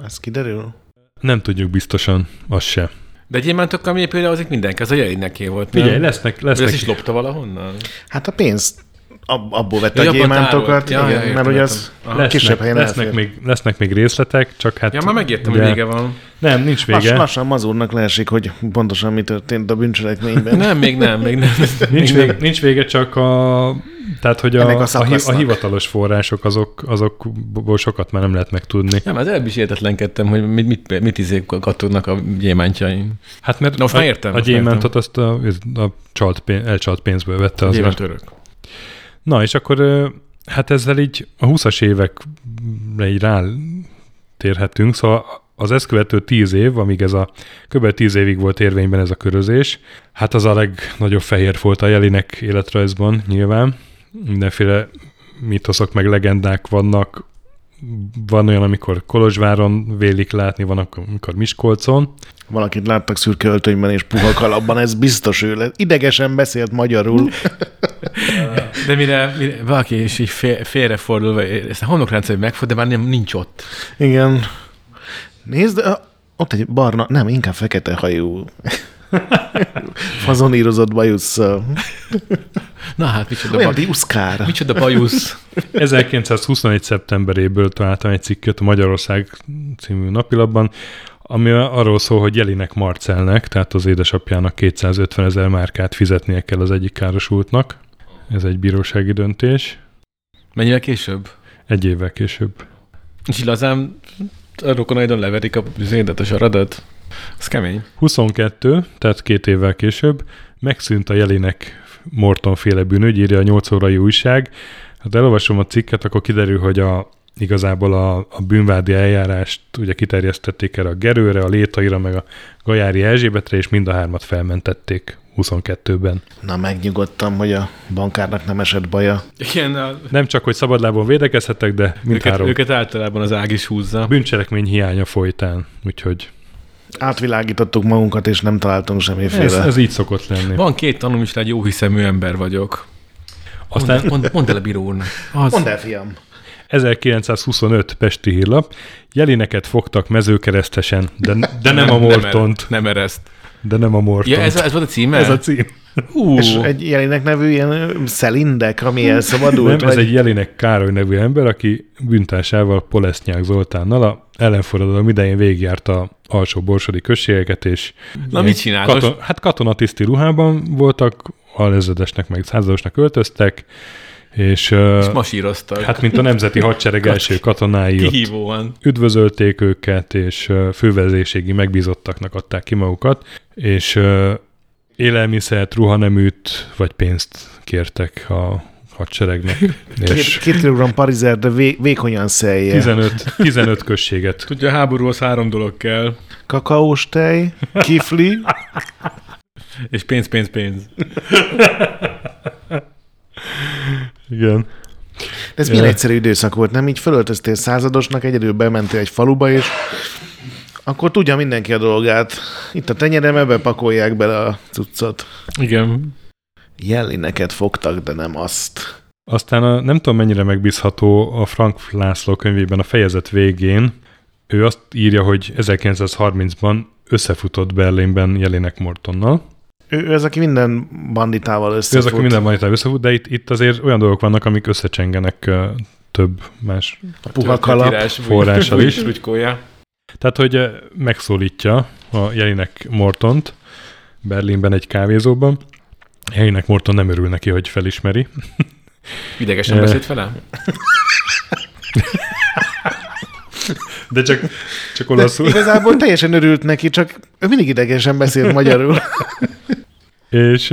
Ez kiderül? Nem tudjuk biztosan, az se. De gyémántokkal mi például azok mindenki, az a jelinneké volt, nem? Figyelj, lesznek, ezt lesznek, is lopta valahonnan? Hát a pénzt ab, abból vette Ja, a gyémántokat. Ja, igen, ja, mert hogy az Aha. kisebb lesznek, helyen lesznek, elfér. még, lesznek még részletek, csak hát... Ja, már megértem, ugye- hogy vége van. Nem, nincs Lass, vége. lassan mazurnak leesik, hogy pontosan mi történt a bűncselekményben. Nem, még nem, még nem. Nincs, még vége, nincs vége, csak a... Tehát, hogy a, a a, hivatalos források, azok, azokból sokat már nem lehet megtudni. Nem, az előbb is értetlenkedtem, hogy mit, mit, mit izék kattognak a gyémántjaim. Hát mert Na, most a, értem, a gyémántot azt a, a csalt pénz, elcsalt pénzből vette az. Gyémánt örök. Na, és akkor hát ezzel így a 20-as évekre így rá térhetünk, szóval az ezt követő tíz év, amíg ez a kb. tíz évig volt érvényben ez a körözés, hát az a legnagyobb fehér volt a Jelinek életrajzban nyilván. Mindenféle mitoszok meg legendák vannak, van olyan, amikor Kolozsváron vélik látni, van amikor Miskolcon. Valakit láttak szürke öltönyben és puha kalapban, ez biztos ő lesz. Idegesen beszélt magyarul. De mire, mire valaki is így fél, félrefordulva, ezt a homlokrendszer megfog, de már nem, nincs ott. Igen. Nézd, ott egy barna, nem, inkább fekete hajú. Fazonírozott bajusszal. Na hát, micsoda, Olyan baj, diuszkár. micsoda bajusz. 1921. szeptemberéből találtam egy cikket a Magyarország című napilapban, ami arról szól, hogy Jelinek Marcelnek, tehát az édesapjának 250 ezer márkát fizetnie kell az egyik károsultnak. Ez egy bírósági döntés. Mennyivel később? Egy évvel később. És lazán a rokonaidon leverik a zédet, a saradat. Ez kemény. 22, tehát két évvel később megszűnt a Jelinek Morton féle bűnügy, írja a 8 órai újság. Hát elolvasom a cikket, akkor kiderül, hogy a, igazából a, a bűnvádi eljárást ugye kiterjesztették erre a Gerőre, a Létaira, meg a Gajári Erzsébetre, és mind a hármat felmentették 22-ben. Na, megnyugodtam, hogy a bankárnak nem esett baja. Igen, a, Nem csak, hogy szabadlábon védekezhetek, de őket, mindhárom őket általában az ág is húzza. bűncselekmény hiánya folytán. Úgyhogy Átvilágítottuk magunkat, és nem találtunk semmiféle. ez, ez így szokott lenni. Van két tanulom is hogy jó hiszemű ember vagyok. Aztán Mondd, mondd, mondd el a bíró úrnak. Az, Mondd el, fiam. 1925 Pesti hírlap. Jelineket fogtak mezőkeresztesen, de, de nem a Mortont. Nem ereszt. De nem a Mortont. Ja, ez, ez volt a címe? ez a cím. Ú, És egy jelinek nevű ilyen szelindek, ami elszabadult? Nem, ez vagy- egy Jelinek Károly nevű ember, aki bűntársával Polesznyák Zoltánnal a ellenforradalom idején végigjárta a alsó borsodi községeket, és Na, mit csinált? Katon, hát katonatiszti ruhában voltak, alezredesnek meg századosnak öltöztek, és, és és masíroztak. hát mint a Nemzeti Hadsereg első katonái Kihívóan. üdvözölték őket, és ö, fővezérségi megbízottaknak adták ki magukat, és élelmiszert, ruhaneműt vagy pénzt kértek a hadseregnek. Két, és két kilogramm parizer, de vé, vékonyan szelje. 15, 15 községet. Tudja, a háborúhoz három dolog kell. Kakaós tej, kifli, És pénz, pénz, pénz. Igen. De ez milyen egyszerű időszak volt, nem? Így fölöltöztél századosnak, egyedül bementél egy faluba, és akkor tudja mindenki a dolgát. Itt a tenyerem, ebbe pakolják bele a cuccot. Igen. Jellineket fogtak, de nem azt. Aztán a, nem tudom mennyire megbízható a Frank László könyvében a fejezet végén. Ő azt írja, hogy 1930-ban összefutott Berlinben Jelinek Mortonnal. Ő, ő az, aki minden banditával Ő összefut. az, aki minden manitál összefut, de itt, itt azért olyan dolgok vannak, amik összecsengenek több más. Puha kalap. Forrással is. bújkója. Tehát, hogy megszólítja a Jelinek Mortont Berlinben egy kávézóban. Jelinek Morton nem örül neki, hogy felismeri. Idegesen beszélt vele? De csak, csak olaszul. Igazából teljesen örült neki, csak ő mindig idegesen beszélt magyarul. És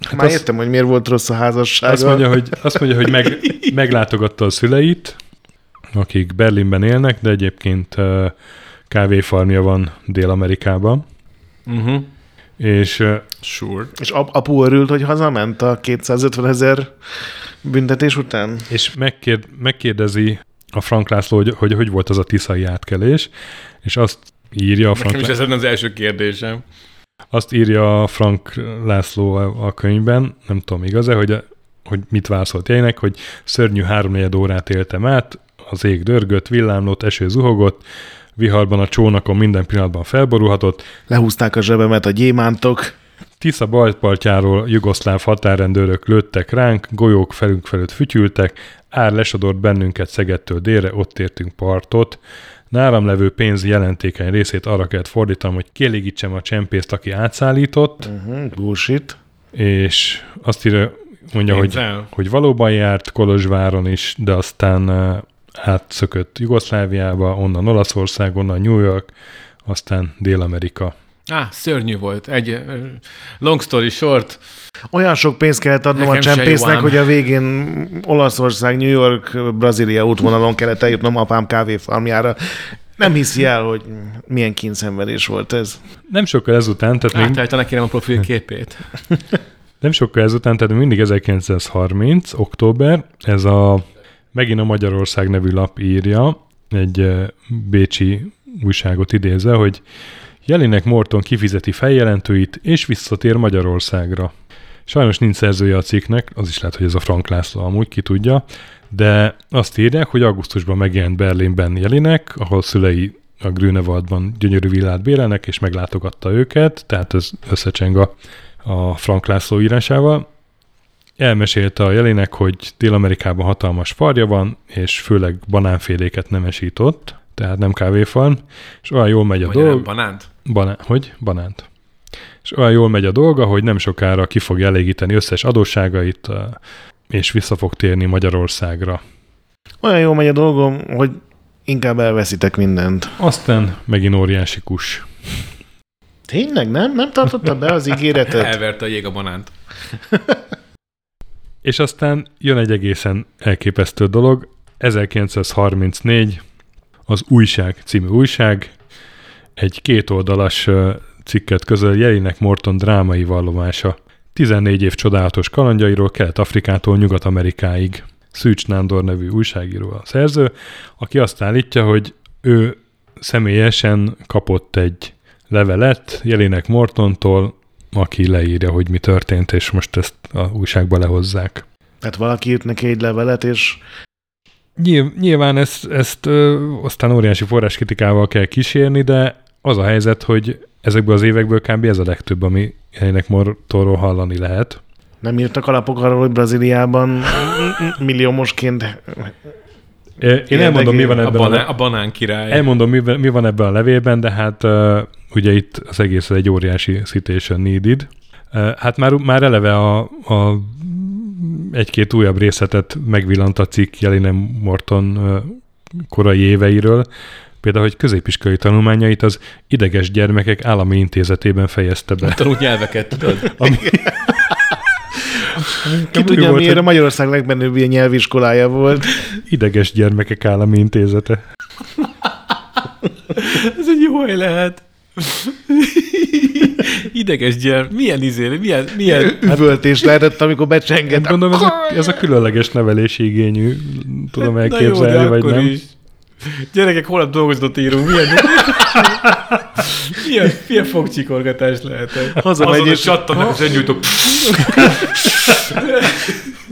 Hát Már azt- értem, hogy miért volt rossz a házassága. Azt mondja, hogy, azt mondja, hogy meg, meglátogatta a szüleit, akik Berlinben élnek, de egyébként kávéfarmja van Dél-Amerikában, Uh-huh. és Sure. És ap- apu örült, hogy hazament a 250 ezer büntetés után? és megkér, megkérdezi a Frank László, hogy, hogy hogy volt az a tiszai átkelés, és azt írja a Frank, Nekem is az első kérdésem. azt írja a Frank László a, a könyvben, nem tudom igaz-e, hogy, hogy mit válaszolt jelenek, hogy szörnyű háromnegyed órát éltem át, az ég dörgött, villámlott, eső zuhogott, viharban a csónakon minden pillanatban felborulhatott, Lehúzták a zsebemet a gyémántok. Tisza baltpartjáról jugoszláv határrendőrök lőttek ránk, golyók felünk felőtt fütyültek, ár lesodort bennünket Szegettől délre, ott értünk partot. Nálam levő pénz jelentékeny részét arra kellett fordítanom, hogy kielégítsem a csempészt, aki átszállított, Uh-huh, bullshit. és azt írja, mondja, hogy, Pénzzel? hogy valóban járt Kolozsváron is, de aztán uh, átszökött Jugoszláviába, onnan Olaszország, onnan New York, aztán Dél-Amerika. Á, szörnyű volt. Egy long story short, Olyan sok pénzt kellett adnom Nekem a csempésznek, hogy a végén Olaszország, New York, Brazília útvonalon kellett eljutnom apám kávéfarmjára. Nem hiszi el, hogy milyen kínszenvedés volt ez. Nem sokkal ezután, tehát még, Átállítanak kérem a profil képét. nem sokkal ezután, tehát mindig 1930. október, ez a megint a Magyarország nevű lap írja, egy eh, bécsi újságot idézve, hogy Jelinek Morton kifizeti feljelentőit, és visszatér Magyarországra. Sajnos nincs szerzője a cikknek, az is lehet, hogy ez a Frank László amúgy, ki tudja, de azt írják, hogy augusztusban megjelent Berlinben Jelinek, ahol szülei a Grünewaldban gyönyörű villát bérelnek, és meglátogatta őket, tehát ez összecseng a, a Frank László írásával. Elmesélte a Jelinek, hogy Dél-Amerikában hatalmas farja van, és főleg banánféléket nemesít ott, tehát nem kávéfarm, és olyan jól megy a Magyarán dolog. banánt? Banán, hogy? Banánt. És olyan jól megy a dolga, hogy nem sokára ki fogja elégíteni összes adósságait, és vissza fog térni Magyarországra. Olyan jó megy a dolgom, hogy inkább elveszitek mindent. Aztán megint óriási kus. Tényleg nem? Nem tartotta be az ígéretet? Elverte a jég a banánt. És aztán jön egy egészen elképesztő dolog. 1934 az Újság című újság egy kétoldalas cikket közöl Jelinek Morton drámai vallomása. 14 év csodálatos kalandjairól Kelet-Afrikától Nyugat-Amerikáig. Szűcs Nándor nevű újságíró a szerző, aki azt állítja, hogy ő személyesen kapott egy levelet Jelinek Mortontól, aki leírja, hogy mi történt, és most ezt a újságba lehozzák. Tehát valaki írt neki egy levelet, és Nyilv- Nyilván ezt, ezt ö, aztán óriási forráskritikával kell kísérni, de az a helyzet, hogy ezekből az évekből kb. ez a legtöbb, ami ennek Mortonról hallani lehet. nem írtak alapok arról, hogy Brazíliában milliómosként Én elmondom, mi van A, ebben a, banán, le- a banán király. elmondom, mi, mi van ebben a levélben, de hát uh, ugye itt az egész egy óriási citation needed. Hát már, már eleve a, a egy-két újabb részletet megvillant a cikk Jelinem Morton korai éveiről, például, hogy középiskolai tanulmányait az ideges gyermekek állami intézetében fejezte be. Tanult nyelveket, tudod? Ami, Ki tudja, volt, miért a Magyarország legmenőbb ilyen nyelviskolája volt. ideges gyermekek állami intézete. Ez egy jó hely lehet. Ideges gyermek. Milyen izé, milyen, milyen... Üvöltés lehetett, amikor becsengett. Hát gondolom, ez a, ez a különleges nevelési igényű, tudom jó, elképzelni, de vagy nem. Is. Gyerekek, holnap dolgozatot írunk. Milyen, milyen, milyen fogcsikorgatás lehetett? Hazamegy és- csattanak az öngyújtó.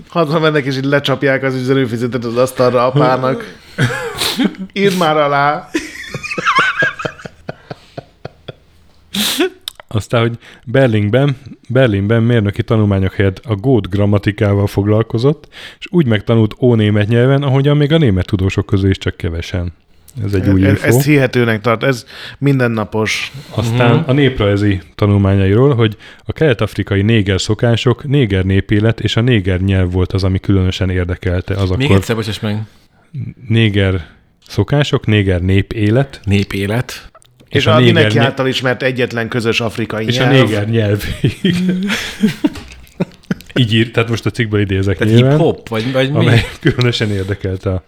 Hazamennek, és így lecsapják az üzenőfizetet az asztalra apának. Írd már alá. Aztán, hogy Berlinben, Berlinben mérnöki tanulmányok helyett a gót grammatikával foglalkozott, és úgy megtanult ónémet nyelven, ahogyan még a német tudósok közül is csak kevesen. Ez egy új Ez, info. ezt hihetőnek tart, ez mindennapos. Aztán Mhm. a néprajzi tanulmányairól, hogy a kelet-afrikai néger szokások, néger népélet és a néger nyelv volt az, ami különösen érdekelte az Még akkor egyszer, bocsáss meg. néger szokások, néger népélet, Népélet. És, És és a a néger mindenki nyelv- által ismert egyetlen közös afrikai és nyelv. a néger nyelv. Így írt, tehát most a cikkből idézek Tehát nyilván, hip-hop, vagy, vagy mi? amely különösen érdekelte a,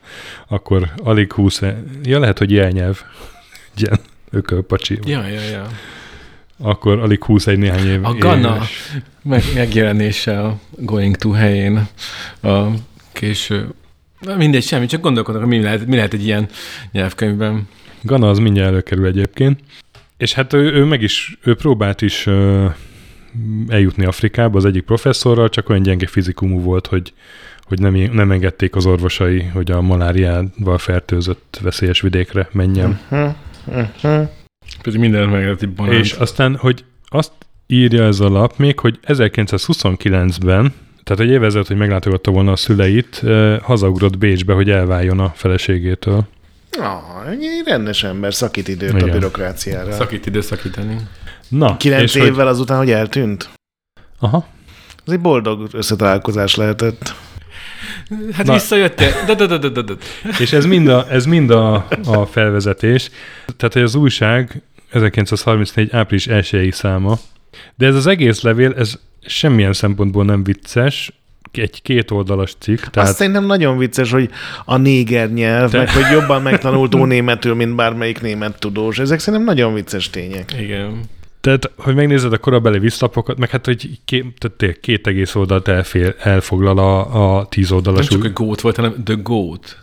akkor alig 20, e- ja lehet, hogy jelnyelv, ilyen ökölpacsi, Ja, ja, ja. akkor alig 21 néhány év. A Ghana éves. meg, megjelenése a Going to helyén a késő. Na mindegy, semmi, csak gondolkodok, hogy mi lehet, mi lehet egy ilyen nyelvkönyvben. Gana az mindjárt előkerül egyébként. És hát ő, ő meg is, ő próbált is ö, eljutni Afrikába az egyik professzorral, csak olyan gyenge fizikumú volt, hogy, hogy nem, nem engedték az orvosai, hogy a maláriával fertőzött veszélyes vidékre menjen. Hm, hm. Pedig mindent meg lehet itt banánt. És aztán, hogy azt írja ez a lap még, hogy 1929-ben, tehát egy év ezelőtt, hogy meglátogatta volna a szüleit, eh, hazaugrott Bécsbe, hogy elváljon a feleségétől. Ah, egy rendes ember, szakít időt Igen. a bürokráciára. Szakít idő szakítani. Na, Kilenc és évvel azután, hogy eltűnt? Hogy, aha, Ez egy boldog összetalálkozás lehetett. Hát Na. visszajöttél. Da, da, da, da, da. És ez mind a, ez mind a, a felvezetés. Tehát, hogy az újság 1934. április 1 száma, de ez az egész levél, ez semmilyen szempontból nem vicces, egy kétoldalas cikk. Tehát... Azt szerintem nagyon vicces, hogy a néger nyelv, Te- meg hogy jobban megtanult németül, mint bármelyik német tudós. Ezek szerintem nagyon vicces tények. Igen. Tehát, hogy megnézed a korabeli visszlapokat, meg hát, hogy két, tehát két egész oldalt elfél, elfoglal a, a tíz Nem oldalas, csak új, a Goat volt, hanem The Goat.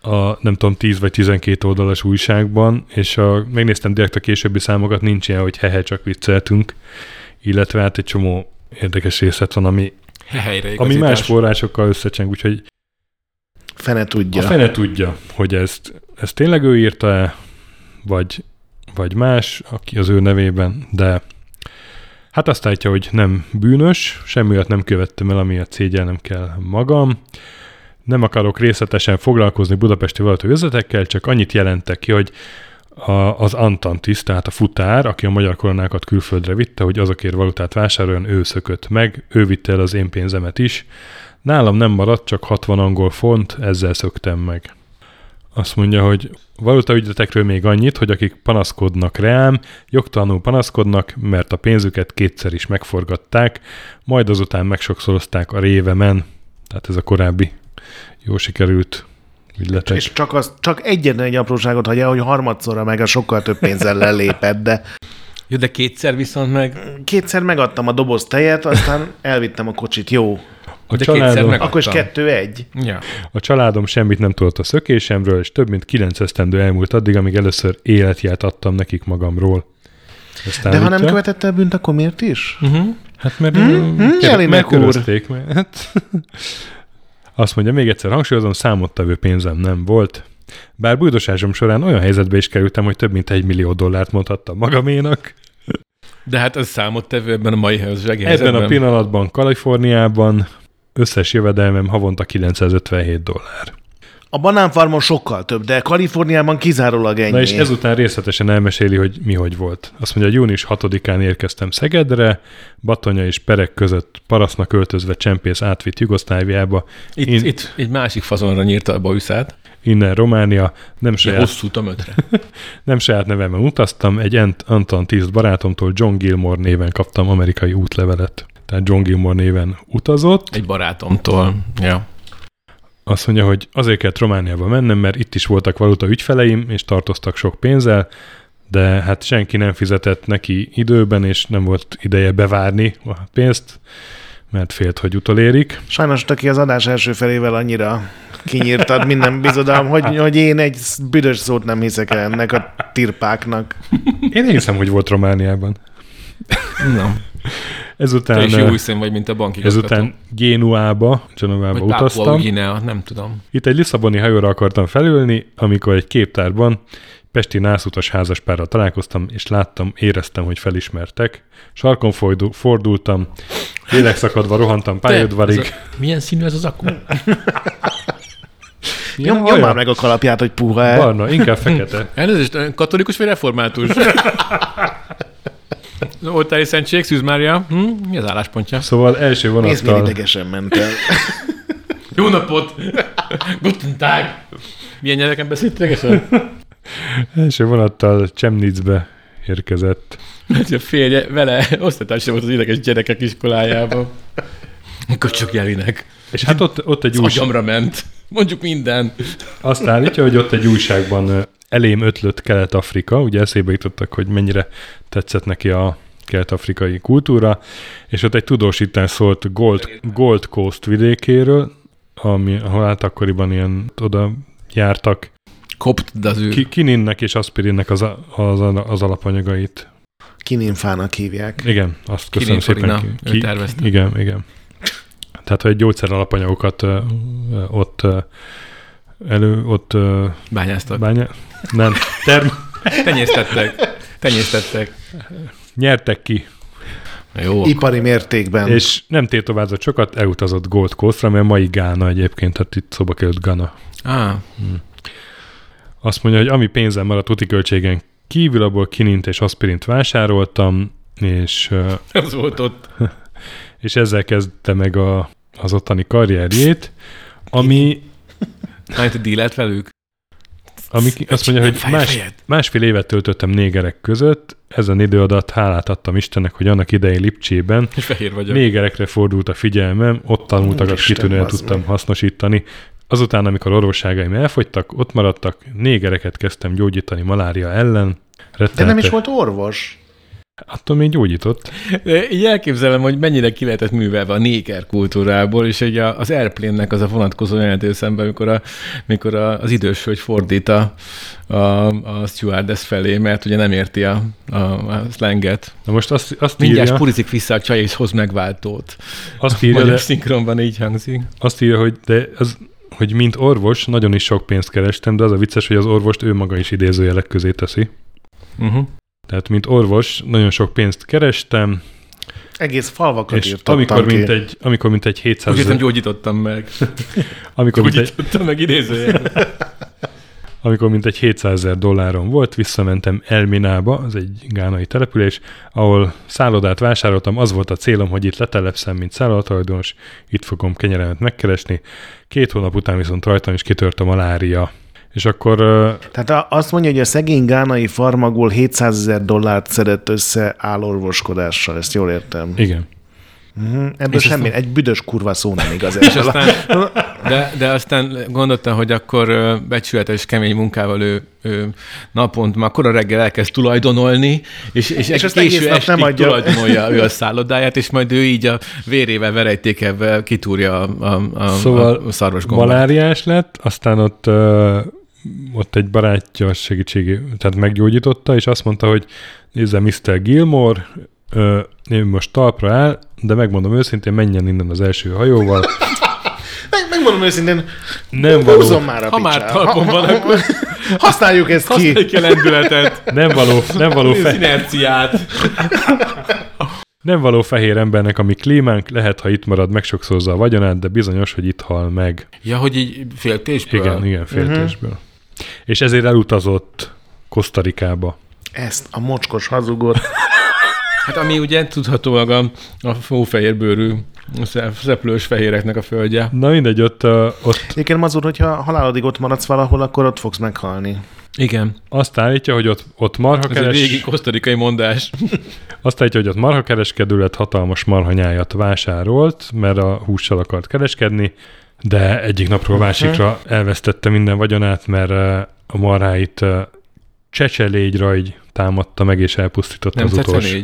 a, nem tudom, 10 vagy 12 oldalas újságban, és a, megnéztem direkt a későbbi számokat, nincs ilyen, hogy hehe, csak vicceltünk, illetve hát egy csomó érdekes részlet van, ami, Helyre ami más forrásokkal összecseng, úgyhogy Fene tudja. a fene tudja, hogy ezt, ezt tényleg ő írta-e, vagy, vagy más, aki az ő nevében, de hát azt állítja, hogy nem bűnös, semmi olyat nem követtem el, amiért szégyelnem kell magam. Nem akarok részletesen foglalkozni budapesti üzletekkel, csak annyit jelentek ki, hogy a, az Antantis, tehát a futár, aki a magyar koronákat külföldre vitte, hogy azokért valutát vásároljon, ő szökött meg, ő vitte el az én pénzemet is. Nálam nem maradt, csak 60 angol font, ezzel szöktem meg. Azt mondja, hogy valutaügyletekről még annyit, hogy akik panaszkodnak rám, jogtalanul panaszkodnak, mert a pénzüket kétszer is megforgatták, majd azután megsokszorozták a révemen. Tehát ez a korábbi jó sikerült ügyletek. És csak, az, csak egyetlen egy apróságot hagyja, hogy harmadszorra meg a sokkal több pénzzel lelépett, de Jó, de kétszer viszont meg... kétszer megadtam a doboz tejet, aztán elvittem a kocsit. Jó. A de családom, Akkor is kettő-egy. Ja. a családom semmit nem tudott a szökésemről, és több mint 9 esztendő elmúlt addig, amíg először életját adtam nekik magamról. Ezt De ha nem követette el bűnt, akkor miért is? Uh-huh. Hát mert Hmm? Hmm? Megkörözték. Mert, hát, azt mondja, még egyszer hangsúlyozom, számottevő pénzem nem volt. Bár bújdosásom során olyan helyzetbe is kerültem, hogy több mint egy millió dollárt mondhattam magaménak. De hát ez számottevő ebben a mai helyzetben. Ebben a pillanatban Kaliforniában összes jövedelmem havonta 957 dollár. A banánfarmon sokkal több, de Kaliforniában kizárólag ennyi. Na és ezután részletesen elmeséli, hogy mi hogy volt. Azt mondja, június 6-án érkeztem Szegedre, Batonya és Perek között parasznak öltözve csempész átvitt Jugoszláviába, Itt, Én- itt egy másik fazonra nyírta a bajuszát. innen Románia, nem saját, hosszú tömötre. nem saját nevemben utaztam, egy Ant- Anton Tiszt barátomtól John Gilmore néven kaptam amerikai útlevelet. Tehát John Gilmore néven utazott. Egy barátomtól. Ja. Azt mondja, hogy azért kellett Romániába mennem, mert itt is voltak valuta ügyfeleim, és tartoztak sok pénzzel, de hát senki nem fizetett neki időben, és nem volt ideje bevárni a pénzt, mert félt, hogy utolérik. Sajnos aki az adás első felével annyira kinyírtad minden bizodalom, hogy, hogy én egy büdös szót nem hiszek el ennek a tirpáknak. Én nem hiszem, hogy volt Romániában. Na. Te Ezután, is jó szín vagy, mint a banki ezután Génuába, Genovába utaztam. Guinea, nem tudom. Itt egy Lisszaboni hajóra akartam felülni, amikor egy képtárban Pesti nászutas házaspárral találkoztam, és láttam, éreztem, hogy felismertek. Sarkon fordul, fordultam, lélekszakadva rohantam pályaudvarig. a, milyen színű ez az akku? Nyom, nyom már meg a kalapját, hogy puha el. Barna, inkább fekete. Elnézést, katolikus vagy református? Oltári Szentség, Szűz Mária. Hm? Mi az álláspontja? Szóval első Nézd, milyen vonattal, idegesen ment el. Jó napot! Guten Tag! Milyen nyelveken beszélt idegesen? első vonattal Csemnicbe érkezett. Mert a férje vele osztatársa volt az ideges gyerekek iskolájában. Köcsök jelinek. És hát ott, ott egy Az új, agyamra ment. Mondjuk minden. azt állítja, hogy ott egy újságban elém ötlött Kelet-Afrika, ugye eszébe jutottak, hogy mennyire tetszett neki a kelet-afrikai kultúra, és ott egy tudósítás szólt Gold, Gold Coast vidékéről, ami, ahol hát akkoriban ilyen oda jártak Kopt az ő. ki, kininnek és aspirinnek az, az, az alapanyagait. Kininfának hívják. Igen, azt köszönöm Kininfarina, szépen. ő tervezte. Igen, igen. Tehát, hogy gyógyszer alapanyagokat ö, ö, ott ö, elő, ott ö, Bányáztak. bánya, nem, term, Tenyésztettek. Tenyésztettek. nyertek ki, Jó. Ipari mértékben. és nem tétoválzott sokat, elutazott Gold Coastra, mert mai Gána egyébként, tehát itt szóba került Ghana. Ah, Azt mondja, hogy ami pénzem maradt úti költségen kívül, abból kinint és aspirint vásároltam, és, az volt ott. és ezzel kezdte meg a, az ottani karrierjét, ami Hát dílelt velük? Ami azt mondja, hogy más, másfél évet töltöttem négerek között, ezen idő alatt hálát adtam Istennek, hogy annak idején Lipcsében négerekre fordult a figyelmem, ott tanultakat Úristen, kitűnően tudtam meg. hasznosítani. Azután, amikor orvosságaim elfogytak, ott maradtak, négereket kezdtem gyógyítani malária ellen. De nem is Rettenete- volt orvos. Attól még gyógyított. De Így elképzelem, hogy mennyire ki lehetett művelve a néker kultúrából, és ugye az Airplane-nek az a vonatkozó jelentő szemben, amikor, a, amikor a, az idős hölgy fordít a, a, a stewardess felé, mert ugye nem érti a, a, a slanget. Na most azt, azt Mindjárt írja, purizik vissza a csaj, és hoz megváltót. azt írja, Magyar de, szinkronban így hangzik. azt írja, hogy de az, hogy mint orvos nagyon is sok pénzt kerestem, de az a vicces, hogy az orvost ő maga is idézőjelek közé teszi. Uh-huh. Tehát, mint orvos, nagyon sok pénzt kerestem, Egész falvakat és amikor ki. mint, egy, amikor mint egy 700 Úgy értem, gyógyítottam meg. amikor mint egy, Gyógyítottam meg idézőjel. amikor mint egy 700 ezer dollárom volt, visszamentem Elminába, az egy gánai település, ahol szállodát vásároltam, az volt a célom, hogy itt letelepszem, mint szállodatulajdonos, itt fogom kenyeremet megkeresni. Két hónap után viszont rajtam is kitört a malária. És akkor Tehát azt mondja, hogy a szegény gánai farmagul 700 ezer dollárt szedett össze állorvoskodással, ezt jól értem. igen. Uh-huh. Ebből És semmi, egy büdös kurva szó nem igaz. És aztán, de, de aztán gondoltam, hogy akkor becsületes, kemény munkával ő, ő naponta, már kora reggel elkezd tulajdonolni, és, és, És késő estig nem adja. tulajdonolja ő a szállodáját, és majd ő így a vérével, verejtékevel kitúrja a, a, a, Szóval a szarvasgombát. Maláriás lett, aztán ott, ott egy barátja segítségé, tehát meggyógyította, és azt mondta, hogy nézze, Mr. Gilmore, ö, ő most talpra áll, de megmondom őszintén, menjen innen az első hajóval. Meg, megmondom őszintén, Nem való, húzom már a Ha már talpon van, akkor Használjuk ezt ki. használj ki a lendületet, nem való, nem való, fe, inerciát. nem való fehér embernek, ami klímánk, lehet, ha itt marad, megsokszorozza a vagyonát, de bizonyos, hogy itt hal meg. Ja, hogy így féltésből? Igen, igen, féltésből. Uh-huh. És ezért elutazott Kosztarikába. Ezt a mocskos hazugot. Hát ami ugye tudhatóan a, a hófehérbőrű szep- szeplős fehéreknek a földje. Na mindegy, ott, ott Egyébként Mazur, hogyha halálodig ott maradsz valahol, akkor ott fogsz meghalni. Igen. azt állítja, hogy ott, ott marha Ez egy keres, régi kosztarikai mondás. azt állítja, hogy ott marha kereskedő lett, hatalmas marhanyájat vásárolt, mert a hússal akart kereskedni, de egyik napról a másikra elvesztette minden vagyonát, mert a marháit uh, csecselégy támadta meg, és elpusztította Nem az utolsó.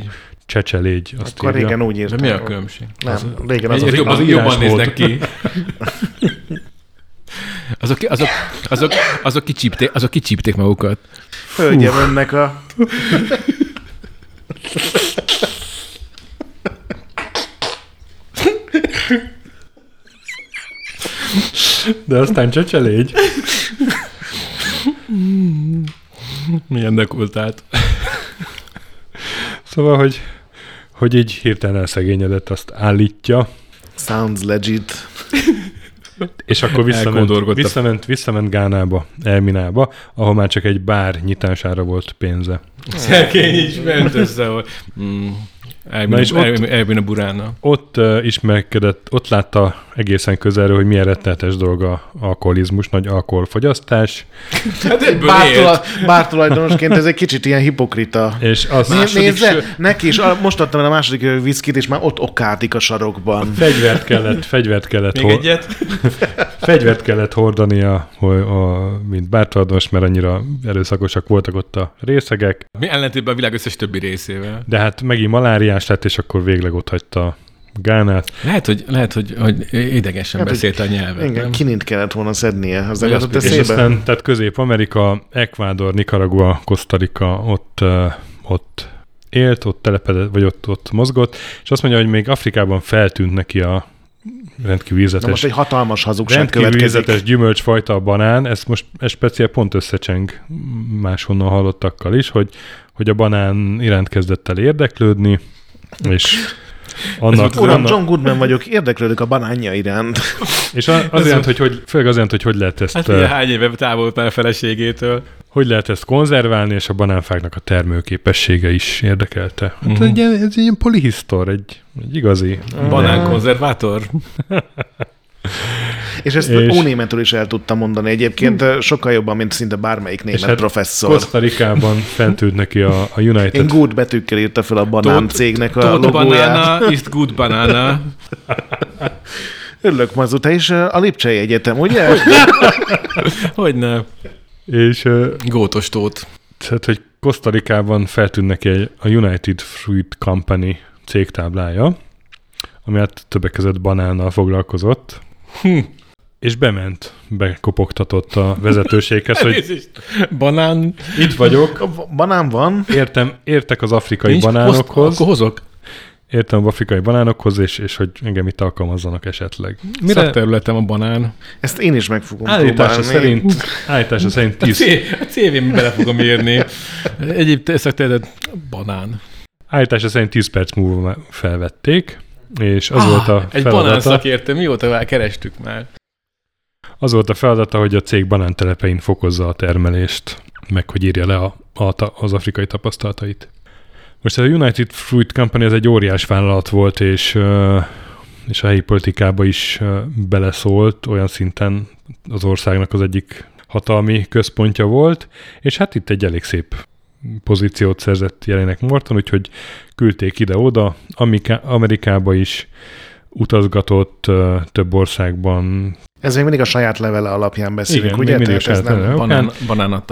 Csecselégy, azt Akkor írja. régen úgy De írtam. mi a különbség? Nem, régen az, Az, az, jobban, az jobban néznek ki. Azok, azok, azok, azok, kicsípték, azok kicsípték magukat. Hölgyem önnek a... De aztán csecselégy. Milyen dekultált. Szóval, hogy, hogy így hirtelen elszegényedett, azt állítja, Sounds legit. és akkor visszament, visszament, visszament Gánába, Elminába, ahol már csak egy bár nyitására volt pénze. Szerkény is ment össze, hogy... Mm. Na és ott- Elbén a burána. Ott uh, ismerkedett, ott látta egészen közelről, hogy milyen rettenetes dolga a alkoholizmus, nagy alkoholfogyasztás, Hát ebből Bár, élt. tula, bár tulajdonosként ez egy kicsit ilyen hipokrita. és az Né- második Nézze, sör. neki is, a- most adtam el a második viszkit, és már ott okkádik a sarokban. fegyvert kellett, fegyvert kellett, Még hol, egyet? fegyvert kellett hordania, hogy a, mint bártulajdonos, mert annyira erőszakosak voltak ott a részegek, Mi ellentétben a világ összes többi részével. de hát megint maláriás lett, és akkor végleg ott hagyta Gánát. Lehet, hogy, lehet, hogy, hogy idegesen Hát, beszélt a nyelvet. Igen, nem? kinint kellett volna szednie. Az És eszébe. aztán, tehát Közép-Amerika, Ecuador, Nicaragua, Costa Rica, ott, ott élt, ott telepedett, vagy ott, ott mozgott, és azt mondja, hogy még Afrikában feltűnt neki a rendkívül Na ízletes, most egy hatalmas hazugság rendkívül ízletes gyümölcsfajta a banán, ez most ez speciál pont összecseng máshonnan hallottakkal is, hogy, hogy a banán iránt kezdett el érdeklődni, és annak, Uram, annak John Goodman vagyok, érdeklődök a banánja iránt. és az iránt, hogy, hogy főleg az iránt, hogy hogy lehet ezt Hát ugye hány éve távolt már a feleségétől. hogy lehet ezt konzerválni, és a banánfáknak a termőképessége is érdekelte. Hát uh-huh. egy, ez egy ilyen polihisztor, egy, egy igazi. Banánkonzervátor? És ezt és... ónémetül is el tudtam mondani egyébként, sokkal jobban, mint szinte bármelyik német hát professzor. Costa Ricában fentült neki a, a United. Én good betűkkel írta fel a banán cégnek a logóját. banana is good banana. Örülök, Mazu, te is a Lipcsei Egyetem, ugye? Hogy ne. És... Gótostót. Tehát, hogy Costa Ricában feltűnt neki egy, a United Fruit Company cégtáblája, ami hát többek között banánnal foglalkozott. Hm. És bement, bekopogtatott a vezetőséghez, hogy banán. Itt vagyok. Banán van. Értem, értek az afrikai Nincs, banánokhoz. Akkor hozok. Értem az afrikai banánokhoz, és, és hogy engem itt alkalmazzanak esetleg. Mire? területem a banán. Ezt én is meg fogom állítása próbálni. Szerint, állítása szerint tíz. A, CV-m bele fogom írni. Egyéb szakterület banán. Állítása szerint 10 perc múlva felvették, és az ah, volt a Egy banán szakértő, mióta már kerestük már. Az volt a feladata, hogy a cég banántelepein fokozza a termelést, meg hogy írja le a, a, az afrikai tapasztalatait. Most a United Fruit Company ez egy óriás vállalat volt, és, és a helyi politikába is beleszólt olyan szinten az országnak az egyik hatalmi központja volt, és hát itt egy elég szép pozíciót szerzett jelenek Morton, úgyhogy küldték ide-oda, Amerikába is utazgatott több országban. Ez még mindig a saját levele alapján beszélünk, Igen, ugye? mindig ez nem banán, banán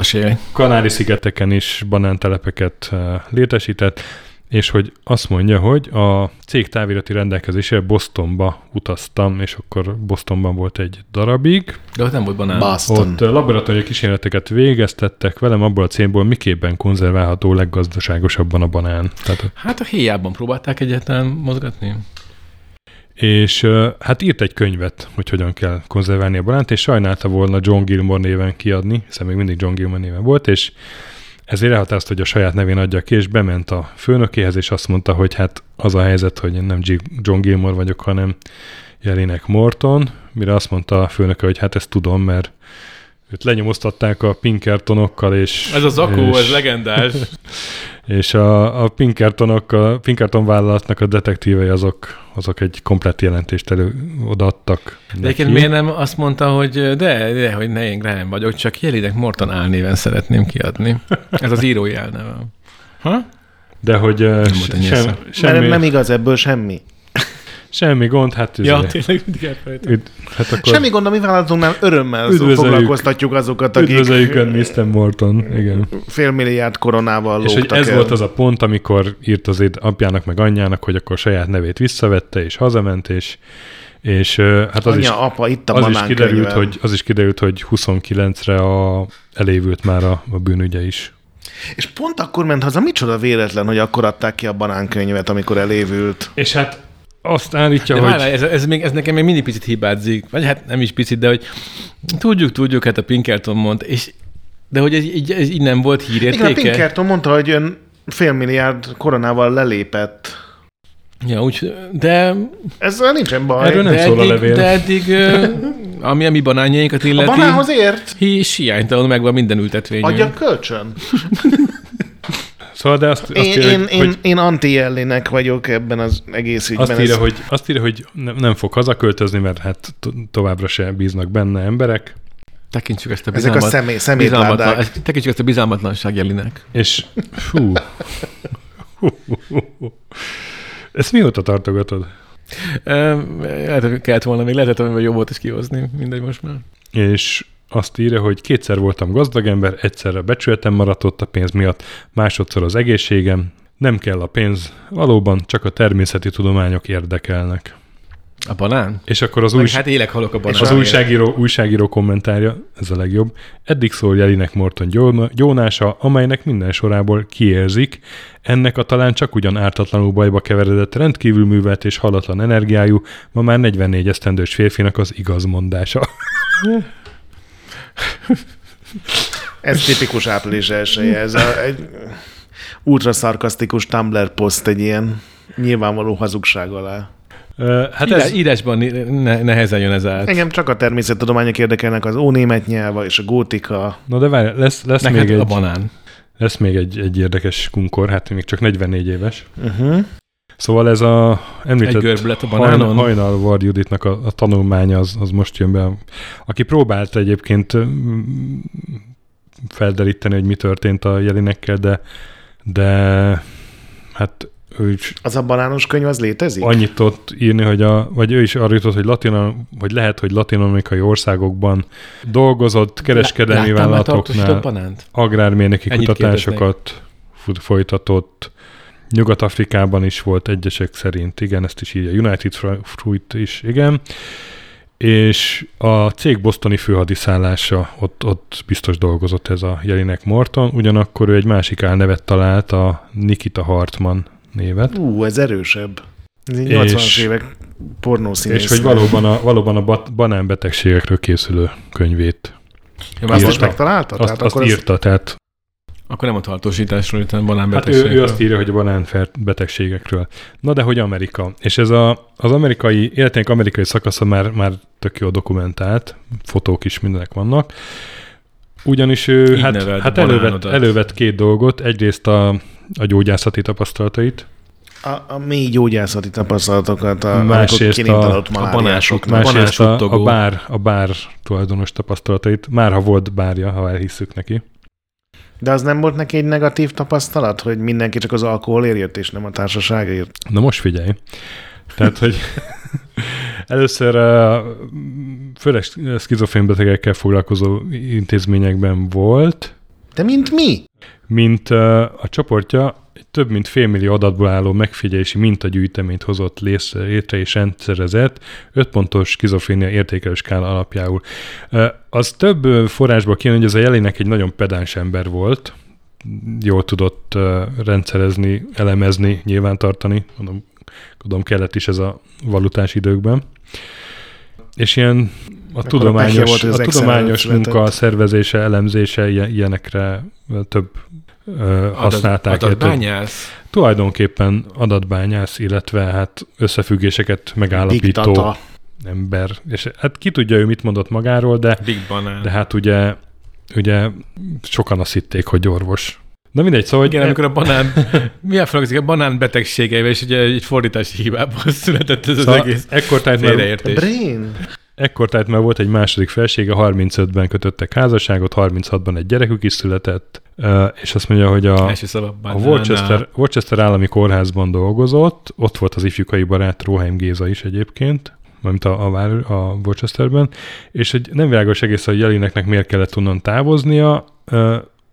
Kanári-szigeteken is banántelepeket létesített, és hogy azt mondja, hogy a cég távirati rendelkezése Bostonba utaztam, és akkor Bostonban volt egy darabig. De ott nem volt banán. Boston. Ott laboratóriumi kísérleteket végeztettek velem abból a célból, miképpen konzerválható leggazdaságosabban a banán. Tehát, hát a héjában próbálták egyáltalán mozgatni. És hát írt egy könyvet, hogy hogyan kell konzerválni a banánt, és sajnálta volna John Gilmore néven kiadni, hiszen még mindig John Gilmore néven volt, és ezért elhatározta, hogy a saját nevén adja ki, és bement a főnökéhez, és azt mondta, hogy hát az a helyzet, hogy én nem John Gilmore vagyok, hanem Jelinek Morton, mire azt mondta a főnöke, hogy hát ezt tudom, mert őt lenyomoztatták a Pinkertonokkal, és... Ez az akó, és, ez legendás. És a, a Pinkertonok, a Pinkerton vállalatnak a detektívei azok, azok egy komplett jelentést elő odaadtak. De egyébként miért nem azt mondta, hogy de, de hogy ne én Graham vagyok, csak Jelinek Morton álnéven szeretném kiadni. Ez az írói elneve. Ha? De hogy nem, sem, semmi... nem igaz ebből semmi. Semmi gond, hát Ja, tényleg mindig üd, hát akkor Semmi gond, a mi vállalatunknál örömmel foglalkoztatjuk azokat, akik... Üdvözöljük Ön, Mr. Morton, igen. Fél milliárd koronával És hogy ez el. volt az a pont, amikor írt az apjának meg anyjának, hogy akkor saját nevét visszavette, és hazament, és és hát az, Anya, is, apa, itt a az, is kiderült, hogy, az is kiderült, hogy 29-re a, elévült már a, a bűnügye is. És pont akkor ment haza, micsoda véletlen, hogy akkor adták ki a banánkönyvet, amikor elévült. És hát azt állítja, de hogy... Várjál, ez, ez, még, ez nekem még mindig picit hibázik, vagy hát nem is picit, de hogy tudjuk, tudjuk, hát a Pinkerton mond, és de hogy ez, így, ez így nem volt hírértéke? Igen, a Pinkerton mondta, hogy ön fél milliárd koronával lelépett. Ja, úgy, de... Ezzel nincsen baj. Erről nem de szól eddig, a levél. De eddig, ami a mi banánjainkat illeti... A banánhoz ért? Hi, hiánytalanul megvan minden ültetvény. Adja kölcsön. Szóval, de azt, azt én, írja, én, hogy, én, én anti vagyok ebben az egész ügyben. Azt írja, ez... hogy, azt írja, hogy nem, nem fog hazaköltözni, mert hát to- továbbra se bíznak benne emberek. Tekintsük ezt a bizalmat, Ezek a személy, bizalmatlan, tekintsük ezt a bizalmatlanság jelinek. És fú. Ezt mióta tartogatod? Lehet, hogy kellett volna még, lehetett volna jobb volt is kihozni, mindegy most már. És azt írja, hogy kétszer voltam gazdag ember, egyszerre becsületem maradt ott a pénz miatt, másodszor az egészségem, nem kell a pénz, valóban csak a természeti tudományok érdekelnek. A banán? És akkor az, újs... hát élek, halok a banán. az újságíró, újságíró kommentárja, ez a legjobb. Eddig szól Jelinek Morton gyónása, amelynek minden sorából kiérzik. Ennek a talán csak ugyan ártatlanul bajba keveredett, rendkívül művelt és halatlan energiájú, ma már 44 esztendős férfinak az igazmondása. ez tipikus április elsője. Ez a, egy ultra szarkasztikus Tumblr poszt egy ilyen nyilvánvaló hazugság alá. Hát Írás, ez... Írásban ne, nehezen jön ez át. Engem csak a természettudományok érdekelnek, az ónémet nyelva és a gótika. Na de várj, lesz, lesz Neked még egy... a banán. Lesz még egy, egy érdekes kunkor, hát még csak 44 éves. Uh-huh. Szóval ez a említett a Hajnal, banánon. Hajnal Ward Juditnak a, a tanulmánya az, az most jön be, aki próbálta egyébként felderíteni, hogy mi történt a jelinekkel, de, de hát ő is Az a banános könyv, az létezik? annyit tudott írni, hogy a, vagy ő is arra jutott, hogy, latin, hogy lehet, hogy latin-amerikai országokban dolgozott kereskedelmi vállalatoknál, agrármérnöki Ennyit kutatásokat fut- folytatott, Nyugat-Afrikában is volt egyesek szerint, igen, ezt is írja, United Fru- Fruit is, igen, és a cég bosztoni főhadiszállása, ott, ott biztos dolgozott ez a Jelinek Morton, ugyanakkor ő egy másik álnevet talált, a Nikita Hartman névet. Ú, ez erősebb. Ez egy És- 80-as évek pornószínész. És hogy valóban a, valóban a bat, banánbetegségekről készülő könyvét. Ja, Azt írta. megtalálta? Azt, Tehát azt akkor ez- írta, tehát Akkor nem a tartósításról, hanem a hát ő, ő azt írja, hogy a banánfert betegségekről. Na de hogy Amerika. És ez a, az amerikai, életének amerikai szakasza már, már tök jó dokumentált, fotók is mindenek vannak. Ugyanis ő Így hát, hát banánodat. elővett két dolgot. Egyrészt a, a gyógyászati tapasztalatait, A, a mély gyógyászati tapasztalatokat, a, Másrészt a- a banások- másrészt a, a, bár, a bár tulajdonos tapasztalatait, már ha volt bárja, ha elhisszük neki. De az nem volt neki egy negatív tapasztalat, hogy mindenki csak az alkoholért jött, és nem a társaságért? Na most figyelj. Tehát, hogy először uh, főleg szkizofrén betegekkel foglalkozó intézményekben volt, De mint mi? mint uh, a csoportja egy több mint félmillió adatból álló megfigyelési mintagyűjteményt hozott létre és rendszerezett 5 pontos skizofrénia értékelő skála alapjául. Az több forrásból kijön, hogy ez a jelének egy nagyon pedáns ember volt, jól tudott rendszerezni, elemezni, nyilvántartani, mondom, gondolom kellett is ez a valutás időkben. És ilyen a tudományos, volt, a tudományos munka, a szervezése, elemzése, ilyen- ilyenekre több ö, használták. Adat, adatbányász? Tulajdonképpen adatbányász, illetve hát összefüggéseket megállapító Diktata. ember. És hát ki tudja ő mit mondott magáról, de de hát ugye, ugye sokan azt hitték, hogy orvos. Na mindegy, szóval Igen, hogy amikor a banán, mi a foglalkozik a banán betegségeivel, és ugye egy fordítási hibából született ez az szóval egész ekkor tájt, már, félreértés. Brain? Ekkor tájt már volt egy második felsége, 35-ben kötöttek házasságot, 36-ban egy gyerekük is született, és azt mondja, hogy a, a. Worcester, Worcester állami kórházban dolgozott, ott volt az ifjúkai barát Róheim Géza is egyébként, mint a, a, vár- a Worcesterben, és hogy nem világos egész, hogy Jelineknek miért kellett onnan távoznia,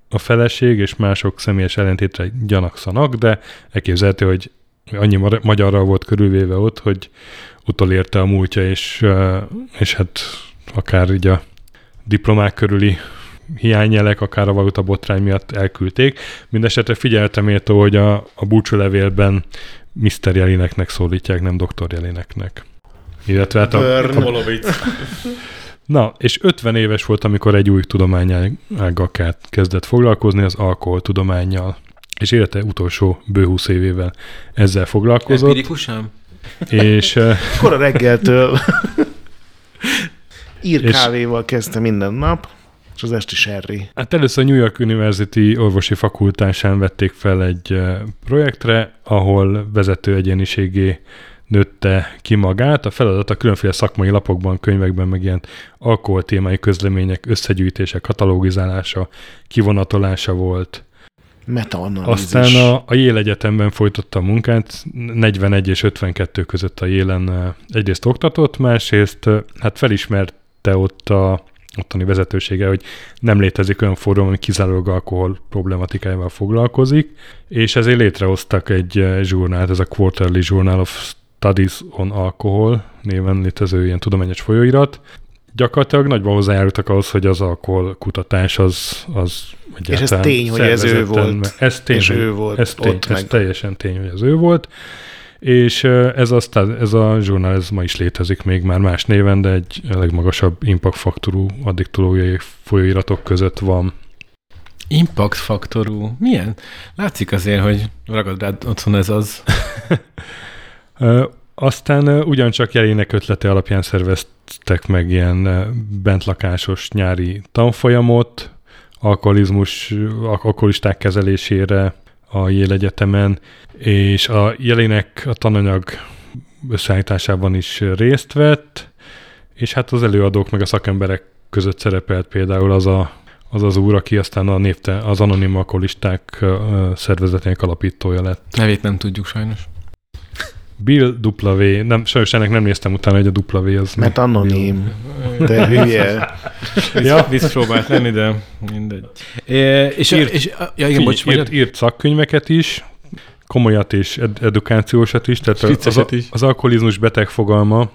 a feleség és mások személyes ellentétre gyanakszanak, de elképzelhető, hogy annyi magyarral volt körülvéve ott, hogy utolérte a múltja, és, és hát akár így a diplomák körüli hiányjelek, akár a valuta botrány miatt elküldték. Mindenesetre figyeltem méltó, hogy a, a búcsúlevélben Mr. Jelineknek szólítják, nem Dr. Jelineknek. Illetve hát a, Burn. Na, és 50 éves volt, amikor egy új tudományággal ke- kezdett foglalkozni, az alkoholtudományjal. És élete utolsó bő 20 évével ezzel foglalkozott, Empirikusan? És Kora reggeltől ír És- kávéval kezdte minden nap, és az esti serri. hát először a New York University orvosi fakultásán vették fel egy projektre, ahol vezető egyéniségé nőtte ki magát. A feladat a különféle szakmai lapokban, könyvekben megjelent alkohol témai közlemények összegyűjtése, katalogizálása, kivonatolása volt. Meta-analízis. Aztán a, a Yale Egyetemben folytatta a munkát, 41 és 52 között a Yale-en eh, egyrészt oktatott, másrészt eh, hát felismerte ott a ottani vezetősége, hogy nem létezik olyan fórum, ami kizárólag alkohol problematikájával foglalkozik, és ezért létrehoztak egy eh, zsurnált, ez a Quarterly Journal of Studies on Alcohol néven létező ilyen tudományos folyóirat. Gyakorlatilag nagyban hozzájárultak ahhoz, hogy az alkohol kutatás az, az És ez tény, hogy ez ő volt. Ez tény, És ő volt ez, tény, ott ez meg. teljesen tény, hogy ez ő volt. És ez a, sta- ez a zsurnál ez ma is létezik még már más néven, de egy legmagasabb impact faktorú addiktológiai folyóiratok között van. Impact faktorú. Milyen? Látszik azért, hogy ragad rád otthon ez az. Aztán ugyancsak jelének ötlete alapján szerveztek meg ilyen bentlakásos nyári tanfolyamot, alkoholizmus, alkoholisták kezelésére, a Yale Egyetemen, és a jelének a tananyag összeállításában is részt vett, és hát az előadók meg a szakemberek között szerepelt például az a, az, az úr, aki aztán a névte, az anonim alkoholisták szervezetének alapítója lett. Nevét nem tudjuk sajnos. Bill W. Nem, sajnos ennek nem néztem utána, hogy a W az... Mert anonim. De hülye. ja. Visszpróbált lenni, de mindegy. É, és, írt, és, ja, igen, bocs, írt, írt szakkönyveket is, komolyat és ed- edukációsat is, tehát az, az, is. az alkoholizmus beteg fogalma,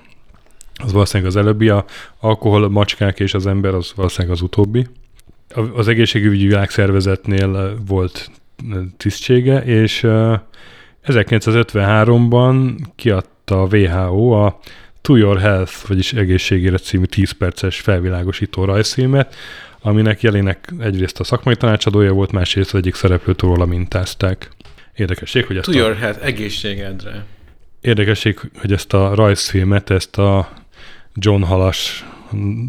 az valószínűleg az előbbi, a alkohol, a macskák és az ember, az valószínűleg az utóbbi. Az egészségügyi világszervezetnél volt tisztsége, és 1953-ban kiadta a WHO a To Your Health, vagyis egészségére című 10 perces felvilágosító rajzfilmet, aminek jelének egyrészt a szakmai tanácsadója volt, másrészt az egyik szereplőt róla mintázták. Érdekesség, hogy ezt To a... Your Health, egészségedre. Érdekesség, hogy ezt a rajzfilmet, ezt a John Halas,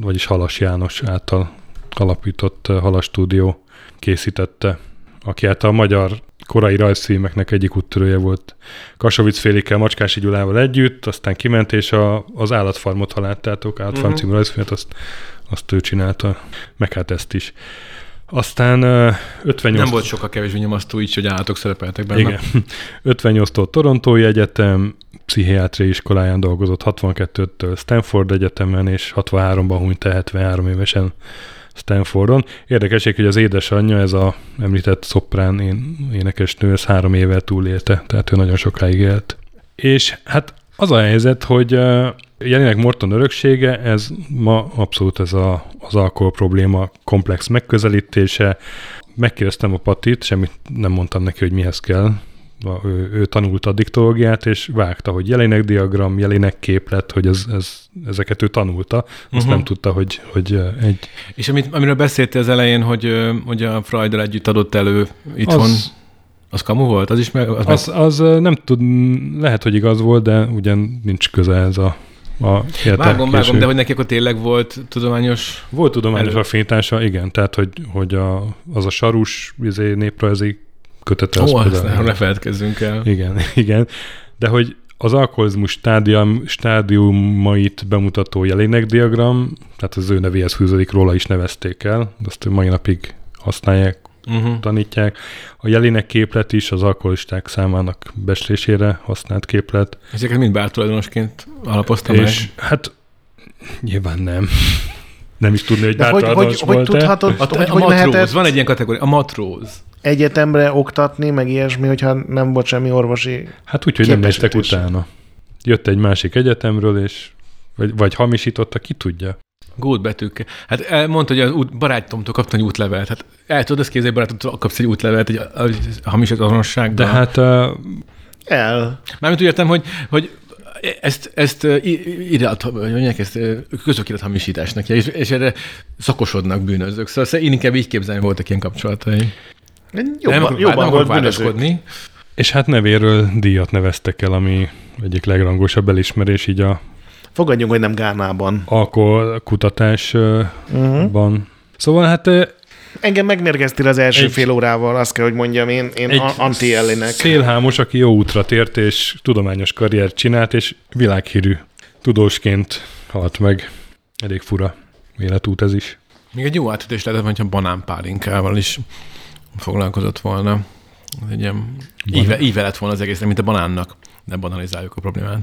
vagyis Halas János által alapított Halas stúdió készítette, aki által a magyar korai rajzfilmeknek egyik úttörője volt. Kasovic félékkel Macskási Gyulával együtt, aztán kiment, és a, az állatfarmot, ha láttátok, állatfarm uh-huh. című rajzfilmet, azt, azt ő csinálta, meg hát ezt is. Aztán uh, 58... Nem volt sokkal kevésbé nyomasztó így, hogy állatok szerepeltek benne. Igen. 58-tól Torontói Egyetem, pszichiátriai iskoláján dolgozott 62-től Stanford Egyetemen, és 63-ban hunyt el 73 évesen Stanfordon. Érdekesség, hogy az édesanyja, ez a említett szoprán én, énekesnő, ez három évvel túlélte, tehát ő nagyon sokáig élt. És hát az a helyzet, hogy jelenleg Morton öröksége, ez ma abszolút ez a, az alkohol probléma komplex megközelítése. Megkérdeztem a Patit, semmit nem mondtam neki, hogy mihez kell, ő, ő tanult a diktológiát, és vágta, hogy jelenek diagram, jelenek képlet, hogy ez, ez, ezeket ő tanulta. Azt uh-huh. nem tudta, hogy, hogy egy... És amit, amiről beszéltél az elején, hogy, hogy a Freudal együtt adott elő itthon, az, az kamu volt? Az is meg... Az, az, az nem tud, lehet, hogy igaz volt, de ugyan nincs köze ez a a vágom, vágom, de hogy neki akkor tényleg volt tudományos... Volt tudományos elő. affinitása, igen, tehát hogy, hogy a, az a sarus izé, néprajzi kötete. Ó, azt nem lefeledkezzünk el. Igen, igen. De hogy az alkoholizmus stádium, stádiumait bemutató diagram, tehát az ő nevéhez fűződik, róla is nevezték el, azt mai napig használják, uh-huh. tanítják. A jelének képlet is az alkoholisták számának beslésére használt képlet. Ezeket mind bártulajdonosként alapoztam És meg? hát nyilván nem. Nem is tudni, hogy bártulajdonos hogy, hogy, hogy, tudhatod, a, hogy, a, a matróz, mehetett... van egy ilyen kategória, a matróz egyetemre oktatni, meg ilyesmi, hogyha nem volt semmi orvosi Hát úgy, hogy nem néztek utána. Jött egy másik egyetemről, és vagy, vagy hamisította, ki tudja. betűk. Hát mondta, hogy az út, barátomtól kaptam egy útlevelet. Hát el tudod ezt képzelni, barátomtól kapsz egy útlevelet egy hamisított azonosságban. De hát... Uh... El. Mármint úgy értem, hogy, hogy ezt, ezt irat, mondják, ezt közökirat hamisításnak, és, és erre szakosodnak bűnözők. Szóval én inkább így képzelni voltak ilyen kapcsolatai. Jobban, nem, jobban nem volt És hát nevéről díjat neveztek el, ami egyik legrangosabb elismerés így a Fogadjunk, hogy nem Gánában. Alkoholkutatásban. Uh-huh. Szóval hát Engem megmérgeztél az első egy, fél órával, azt kell, hogy mondjam, én, én anti ellének. Szélhámos, aki jó útra tért, és tudományos karriert csinált, és világhírű tudósként halt meg. Elég fura életút ez is. Még egy jó átütés lehetett, hogyha banánpálinkával is foglalkozott volna. Egy ilyen íve, íve lett volna az egészre, mint a banánnak. Ne banalizáljuk a problémát.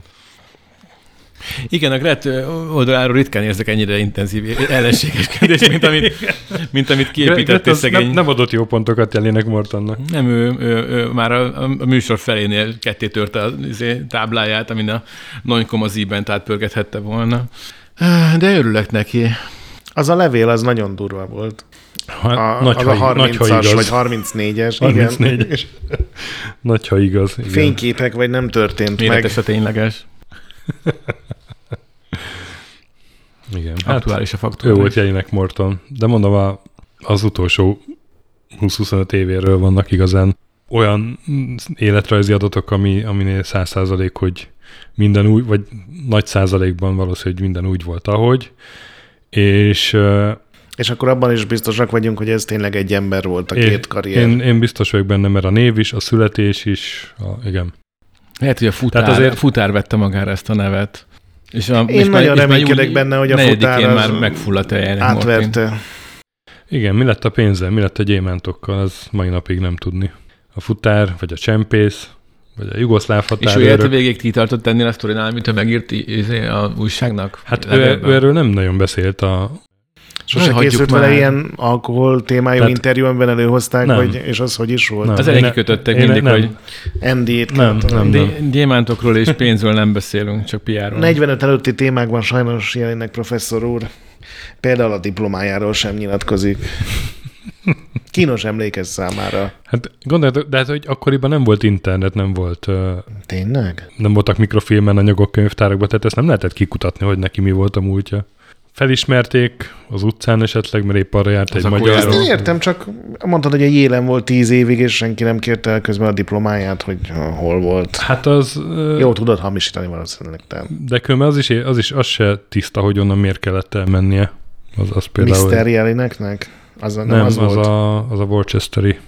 Igen, a Gret oldaláról ritkán érzek ennyire intenzív ellenségeskedést, mint amit, mint amit kiépített szegény. Nem, nem adott jó pontokat jelének Mortonnak. Nem, ő, ő, ő már a, a, műsor felénél ketté törte a izé, tábláját, amin a Nonykoma zíbent átpörgethette volna. De örülök neki. Az a levél az nagyon durva volt. Ha, a, nagy, az ha, a 30-as vagy 34-es. 34-es. nagy, ha igaz. Igen. Fényképek, vagy nem történt Életes meg. a tényleges. Igen. Aktuális hát, a faktor. Ő volt Jelinek Morton. De mondom, az utolsó 20-25 évéről vannak igazán olyan életrajzi adatok, ami, aminél száz százalék, hogy minden úgy, vagy nagy százalékban valószínűleg minden úgy volt, ahogy, és És akkor abban is biztosak vagyunk, hogy ez tényleg egy ember volt a Én- két karrier. Én, én biztos vagyok benne, mert a név is, a születés is, a, igen. Lehet, hogy a futár, Tehát azért... futár vette magára ezt a nevet. És a, Én nagyon reménykedek benne, hogy a futár az már megfulladt el. Átverte. Igen, mi lett a pénzzel, mi lett a gyémántokkal, az mai napig nem tudni. A futár, vagy a csempész, vagy a jugoszláv És ő határőrök. végéig ti tartott ennél a sztorinál, amit ő megírt izé, a újságnak? Hát ő, ő erről nem nagyon beszélt a... Sose hagyjuk készült vele már. ilyen alkohol témájú Tehát- interjú, amiben előhozták, Nem. hogy, és az hogy is volt. Nem. Az elég kikötöttek mindig, nem. hogy MD-t. Nem, nem, nem. gyémántokról és pénzről nem beszélünk, csak piáról. 45 előtti témákban sajnos jelennek professzor úr. Például a diplomájáról sem nyilatkozik. Kínos emlékez számára. Hát gondoljátok, de hát, hogy akkoriban nem volt internet, nem volt, Tényleg? nem voltak mikrofilmen anyagok könyvtárakban, tehát ezt nem lehetett kikutatni, hogy neki mi volt a múltja. Felismerték az utcán esetleg, mert épp arra járt Az egy magyar. Ezt én értem, csak mondtad, hogy a jélen volt tíz évig, és senki nem kérte el közben a diplomáját, hogy hol volt. Hát az... Jó, tudod hamisítani valószínűleg, te. De különben az is, az is az se tiszta, hogy onnan miért kellett elmennie. Az, az például... Mr. Jelineknek? Az, nem, nem, az, az, volt. a, az a Worcesteri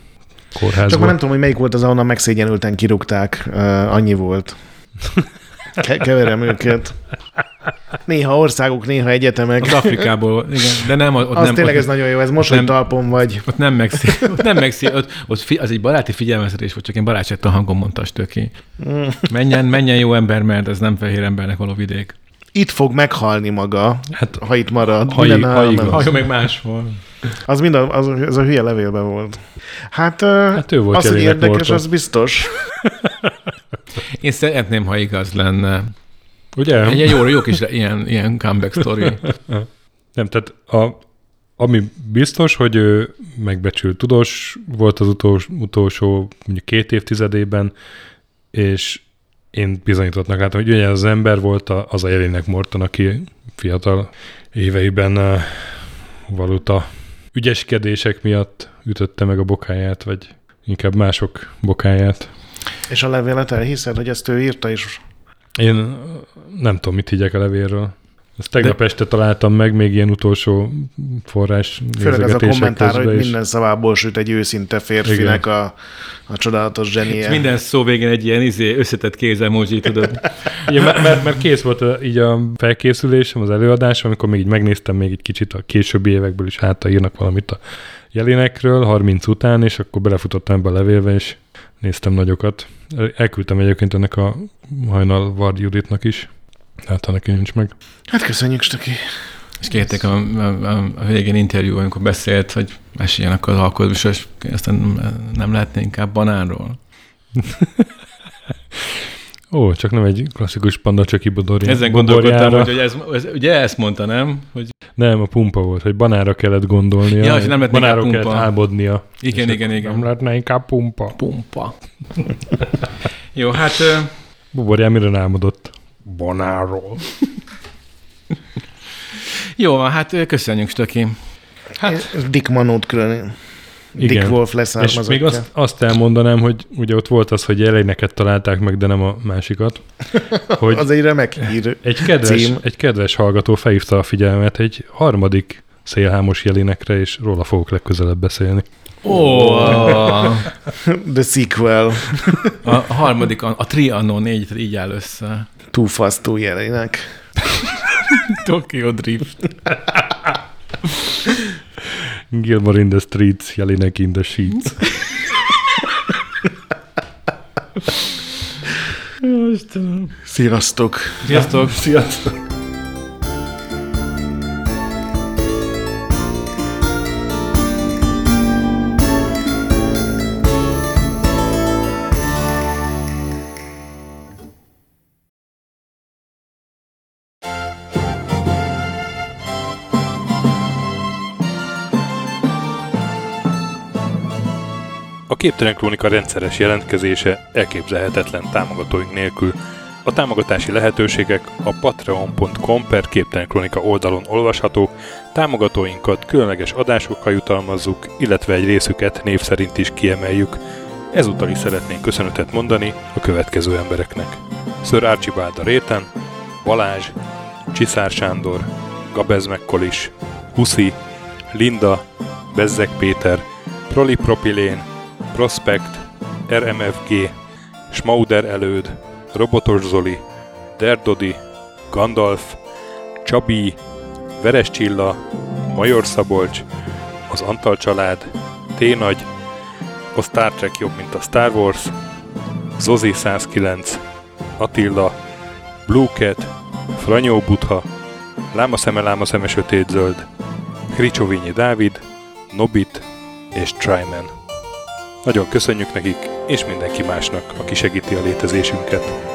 kórház Csak már nem tudom, hogy melyik volt az, ahonnan megszégyenülten kirúgták. Uh, annyi volt. Ke- keverem őket. Néha országok, néha egyetemek. Az Afrikából, igen, de nem, ott Az nem, tényleg ott, ez nagyon jó, ez most, nem- hogy talpon vagy. ott nem megszí, ott nem megszí, ott, ott fi, az egy baráti figyelmeztetés volt, csak én barátságtal hangon mondta a stöki. Mm. Menjen, menjen jó ember, mert ez nem fehér embernek való vidék. Itt fog meghalni maga, Hát ha itt marad. Ha Mi i- lenne, ha ha. Halljon meg máshol. Az mind a, az, az a hülye levélben volt. Hát, Hát ő volt az, hogy érdekes, Morton. az biztos. Én szeretném, ha igaz lenne. Ugye? Egy ilyen jó, jó kis ilyen, ilyen comeback story. Nem, tehát a, ami biztos, hogy ő megbecsült tudós volt az utolsó, utolsó mondjuk két évtizedében, és én bizonyítottnak látom, hogy ugye az ember volt a, az a Jelinek Morton, aki fiatal éveiben valuta ügyeskedések miatt ütötte meg a bokáját, vagy inkább mások bokáját. És a levélet elhiszed, hogy ezt ő írta, és Én nem tudom, mit higgyek a levélről. Ezt tegnap De... este találtam meg, még ilyen utolsó forrás főleg az a kommentár, hogy is. minden szavából süt egy őszinte férfinek a, a csodálatos zsenie. És minden szó végén egy ilyen izé, összetett kézemoji, tudod. Igen, mert, mert, mert kész volt a, így a felkészülésem, az előadásom, amikor még így megnéztem még egy kicsit a későbbi évekből is, hát ha írnak valamit a jelénekről, 30 után, és akkor belefutottam ebbe a levélbe, és néztem nagyokat. Elküldtem egyébként ennek a hajnal Vard Juditnak is, hát ha neki nincs meg. Hát köszönjük, Stöki. És kérték a, a, a, a végén interjú, amikor beszélt, hogy meséljenek az alkoholizmusról, és aztán nem lehetne inkább banánról. Ó, csak nem egy klasszikus panda csöki bodori. Ezen gondolkodtam, hogy, hogy ez, ez, ugye ezt mondta, nem? Hogy Nem, a pumpa volt, hogy banára kellett gondolnia. Ja, és nem lett banára inkább kellett pumpa. álmodnia. igen, igen, igen. Nem lehetne inkább pumpa. Pumpa. Jó, hát ö, Buborján mire álmodott? Banáról. jó hát köszönjük, Stöki. Hát, Dick Manót külön. Dick Igen. Wolf És leszármazottja. még azt, azt elmondanám, hogy ugye ott volt az, hogy elejneket találták meg, de nem a másikat. Hogy Az egy remek hír. egy kedves, cím. egy kedves hallgató felhívta a figyelmet egy harmadik szélhámos jelinekre, és róla fogok legközelebb beszélni. Ó, a, The sequel. a, harmadik, a, a Trianon négy így áll össze. Too fast, too jelenek. Tokyo Drift. Gilmore in the streets, jelinek in the sheets. Sziasztok. Sziasztok! Sziasztok. Képtelen Krónika rendszeres jelentkezése elképzelhetetlen támogatóink nélkül. A támogatási lehetőségek a patreon.com per Képtelen Krónika oldalon olvashatók, támogatóinkat különleges adásokkal jutalmazzuk, illetve egy részüket név szerint is kiemeljük. Ezúttal is szeretnénk köszönetet mondani a következő embereknek. Sir Archibald a Réten, Balázs, Csiszár Sándor, Gabez Mekkolis, Huszi, Linda, Bezzek Péter, Prolipropilén, Prospect, RMFG, Schmauder Előd, Robotos Zoli, Derdodi, Gandalf, Csabi, Veres Csilla, Major Szabolcs, az Antal család, T-nagy, a Star Trek jobb, mint a Star Wars, Zozi 109, Attila, Blue Cat, Franyó Butha, Láma szeme, láma szeme sötét zöld, Kricsovényi Dávid, Nobit és Tryman. Nagyon köszönjük nekik, és mindenki másnak, aki segíti a létezésünket.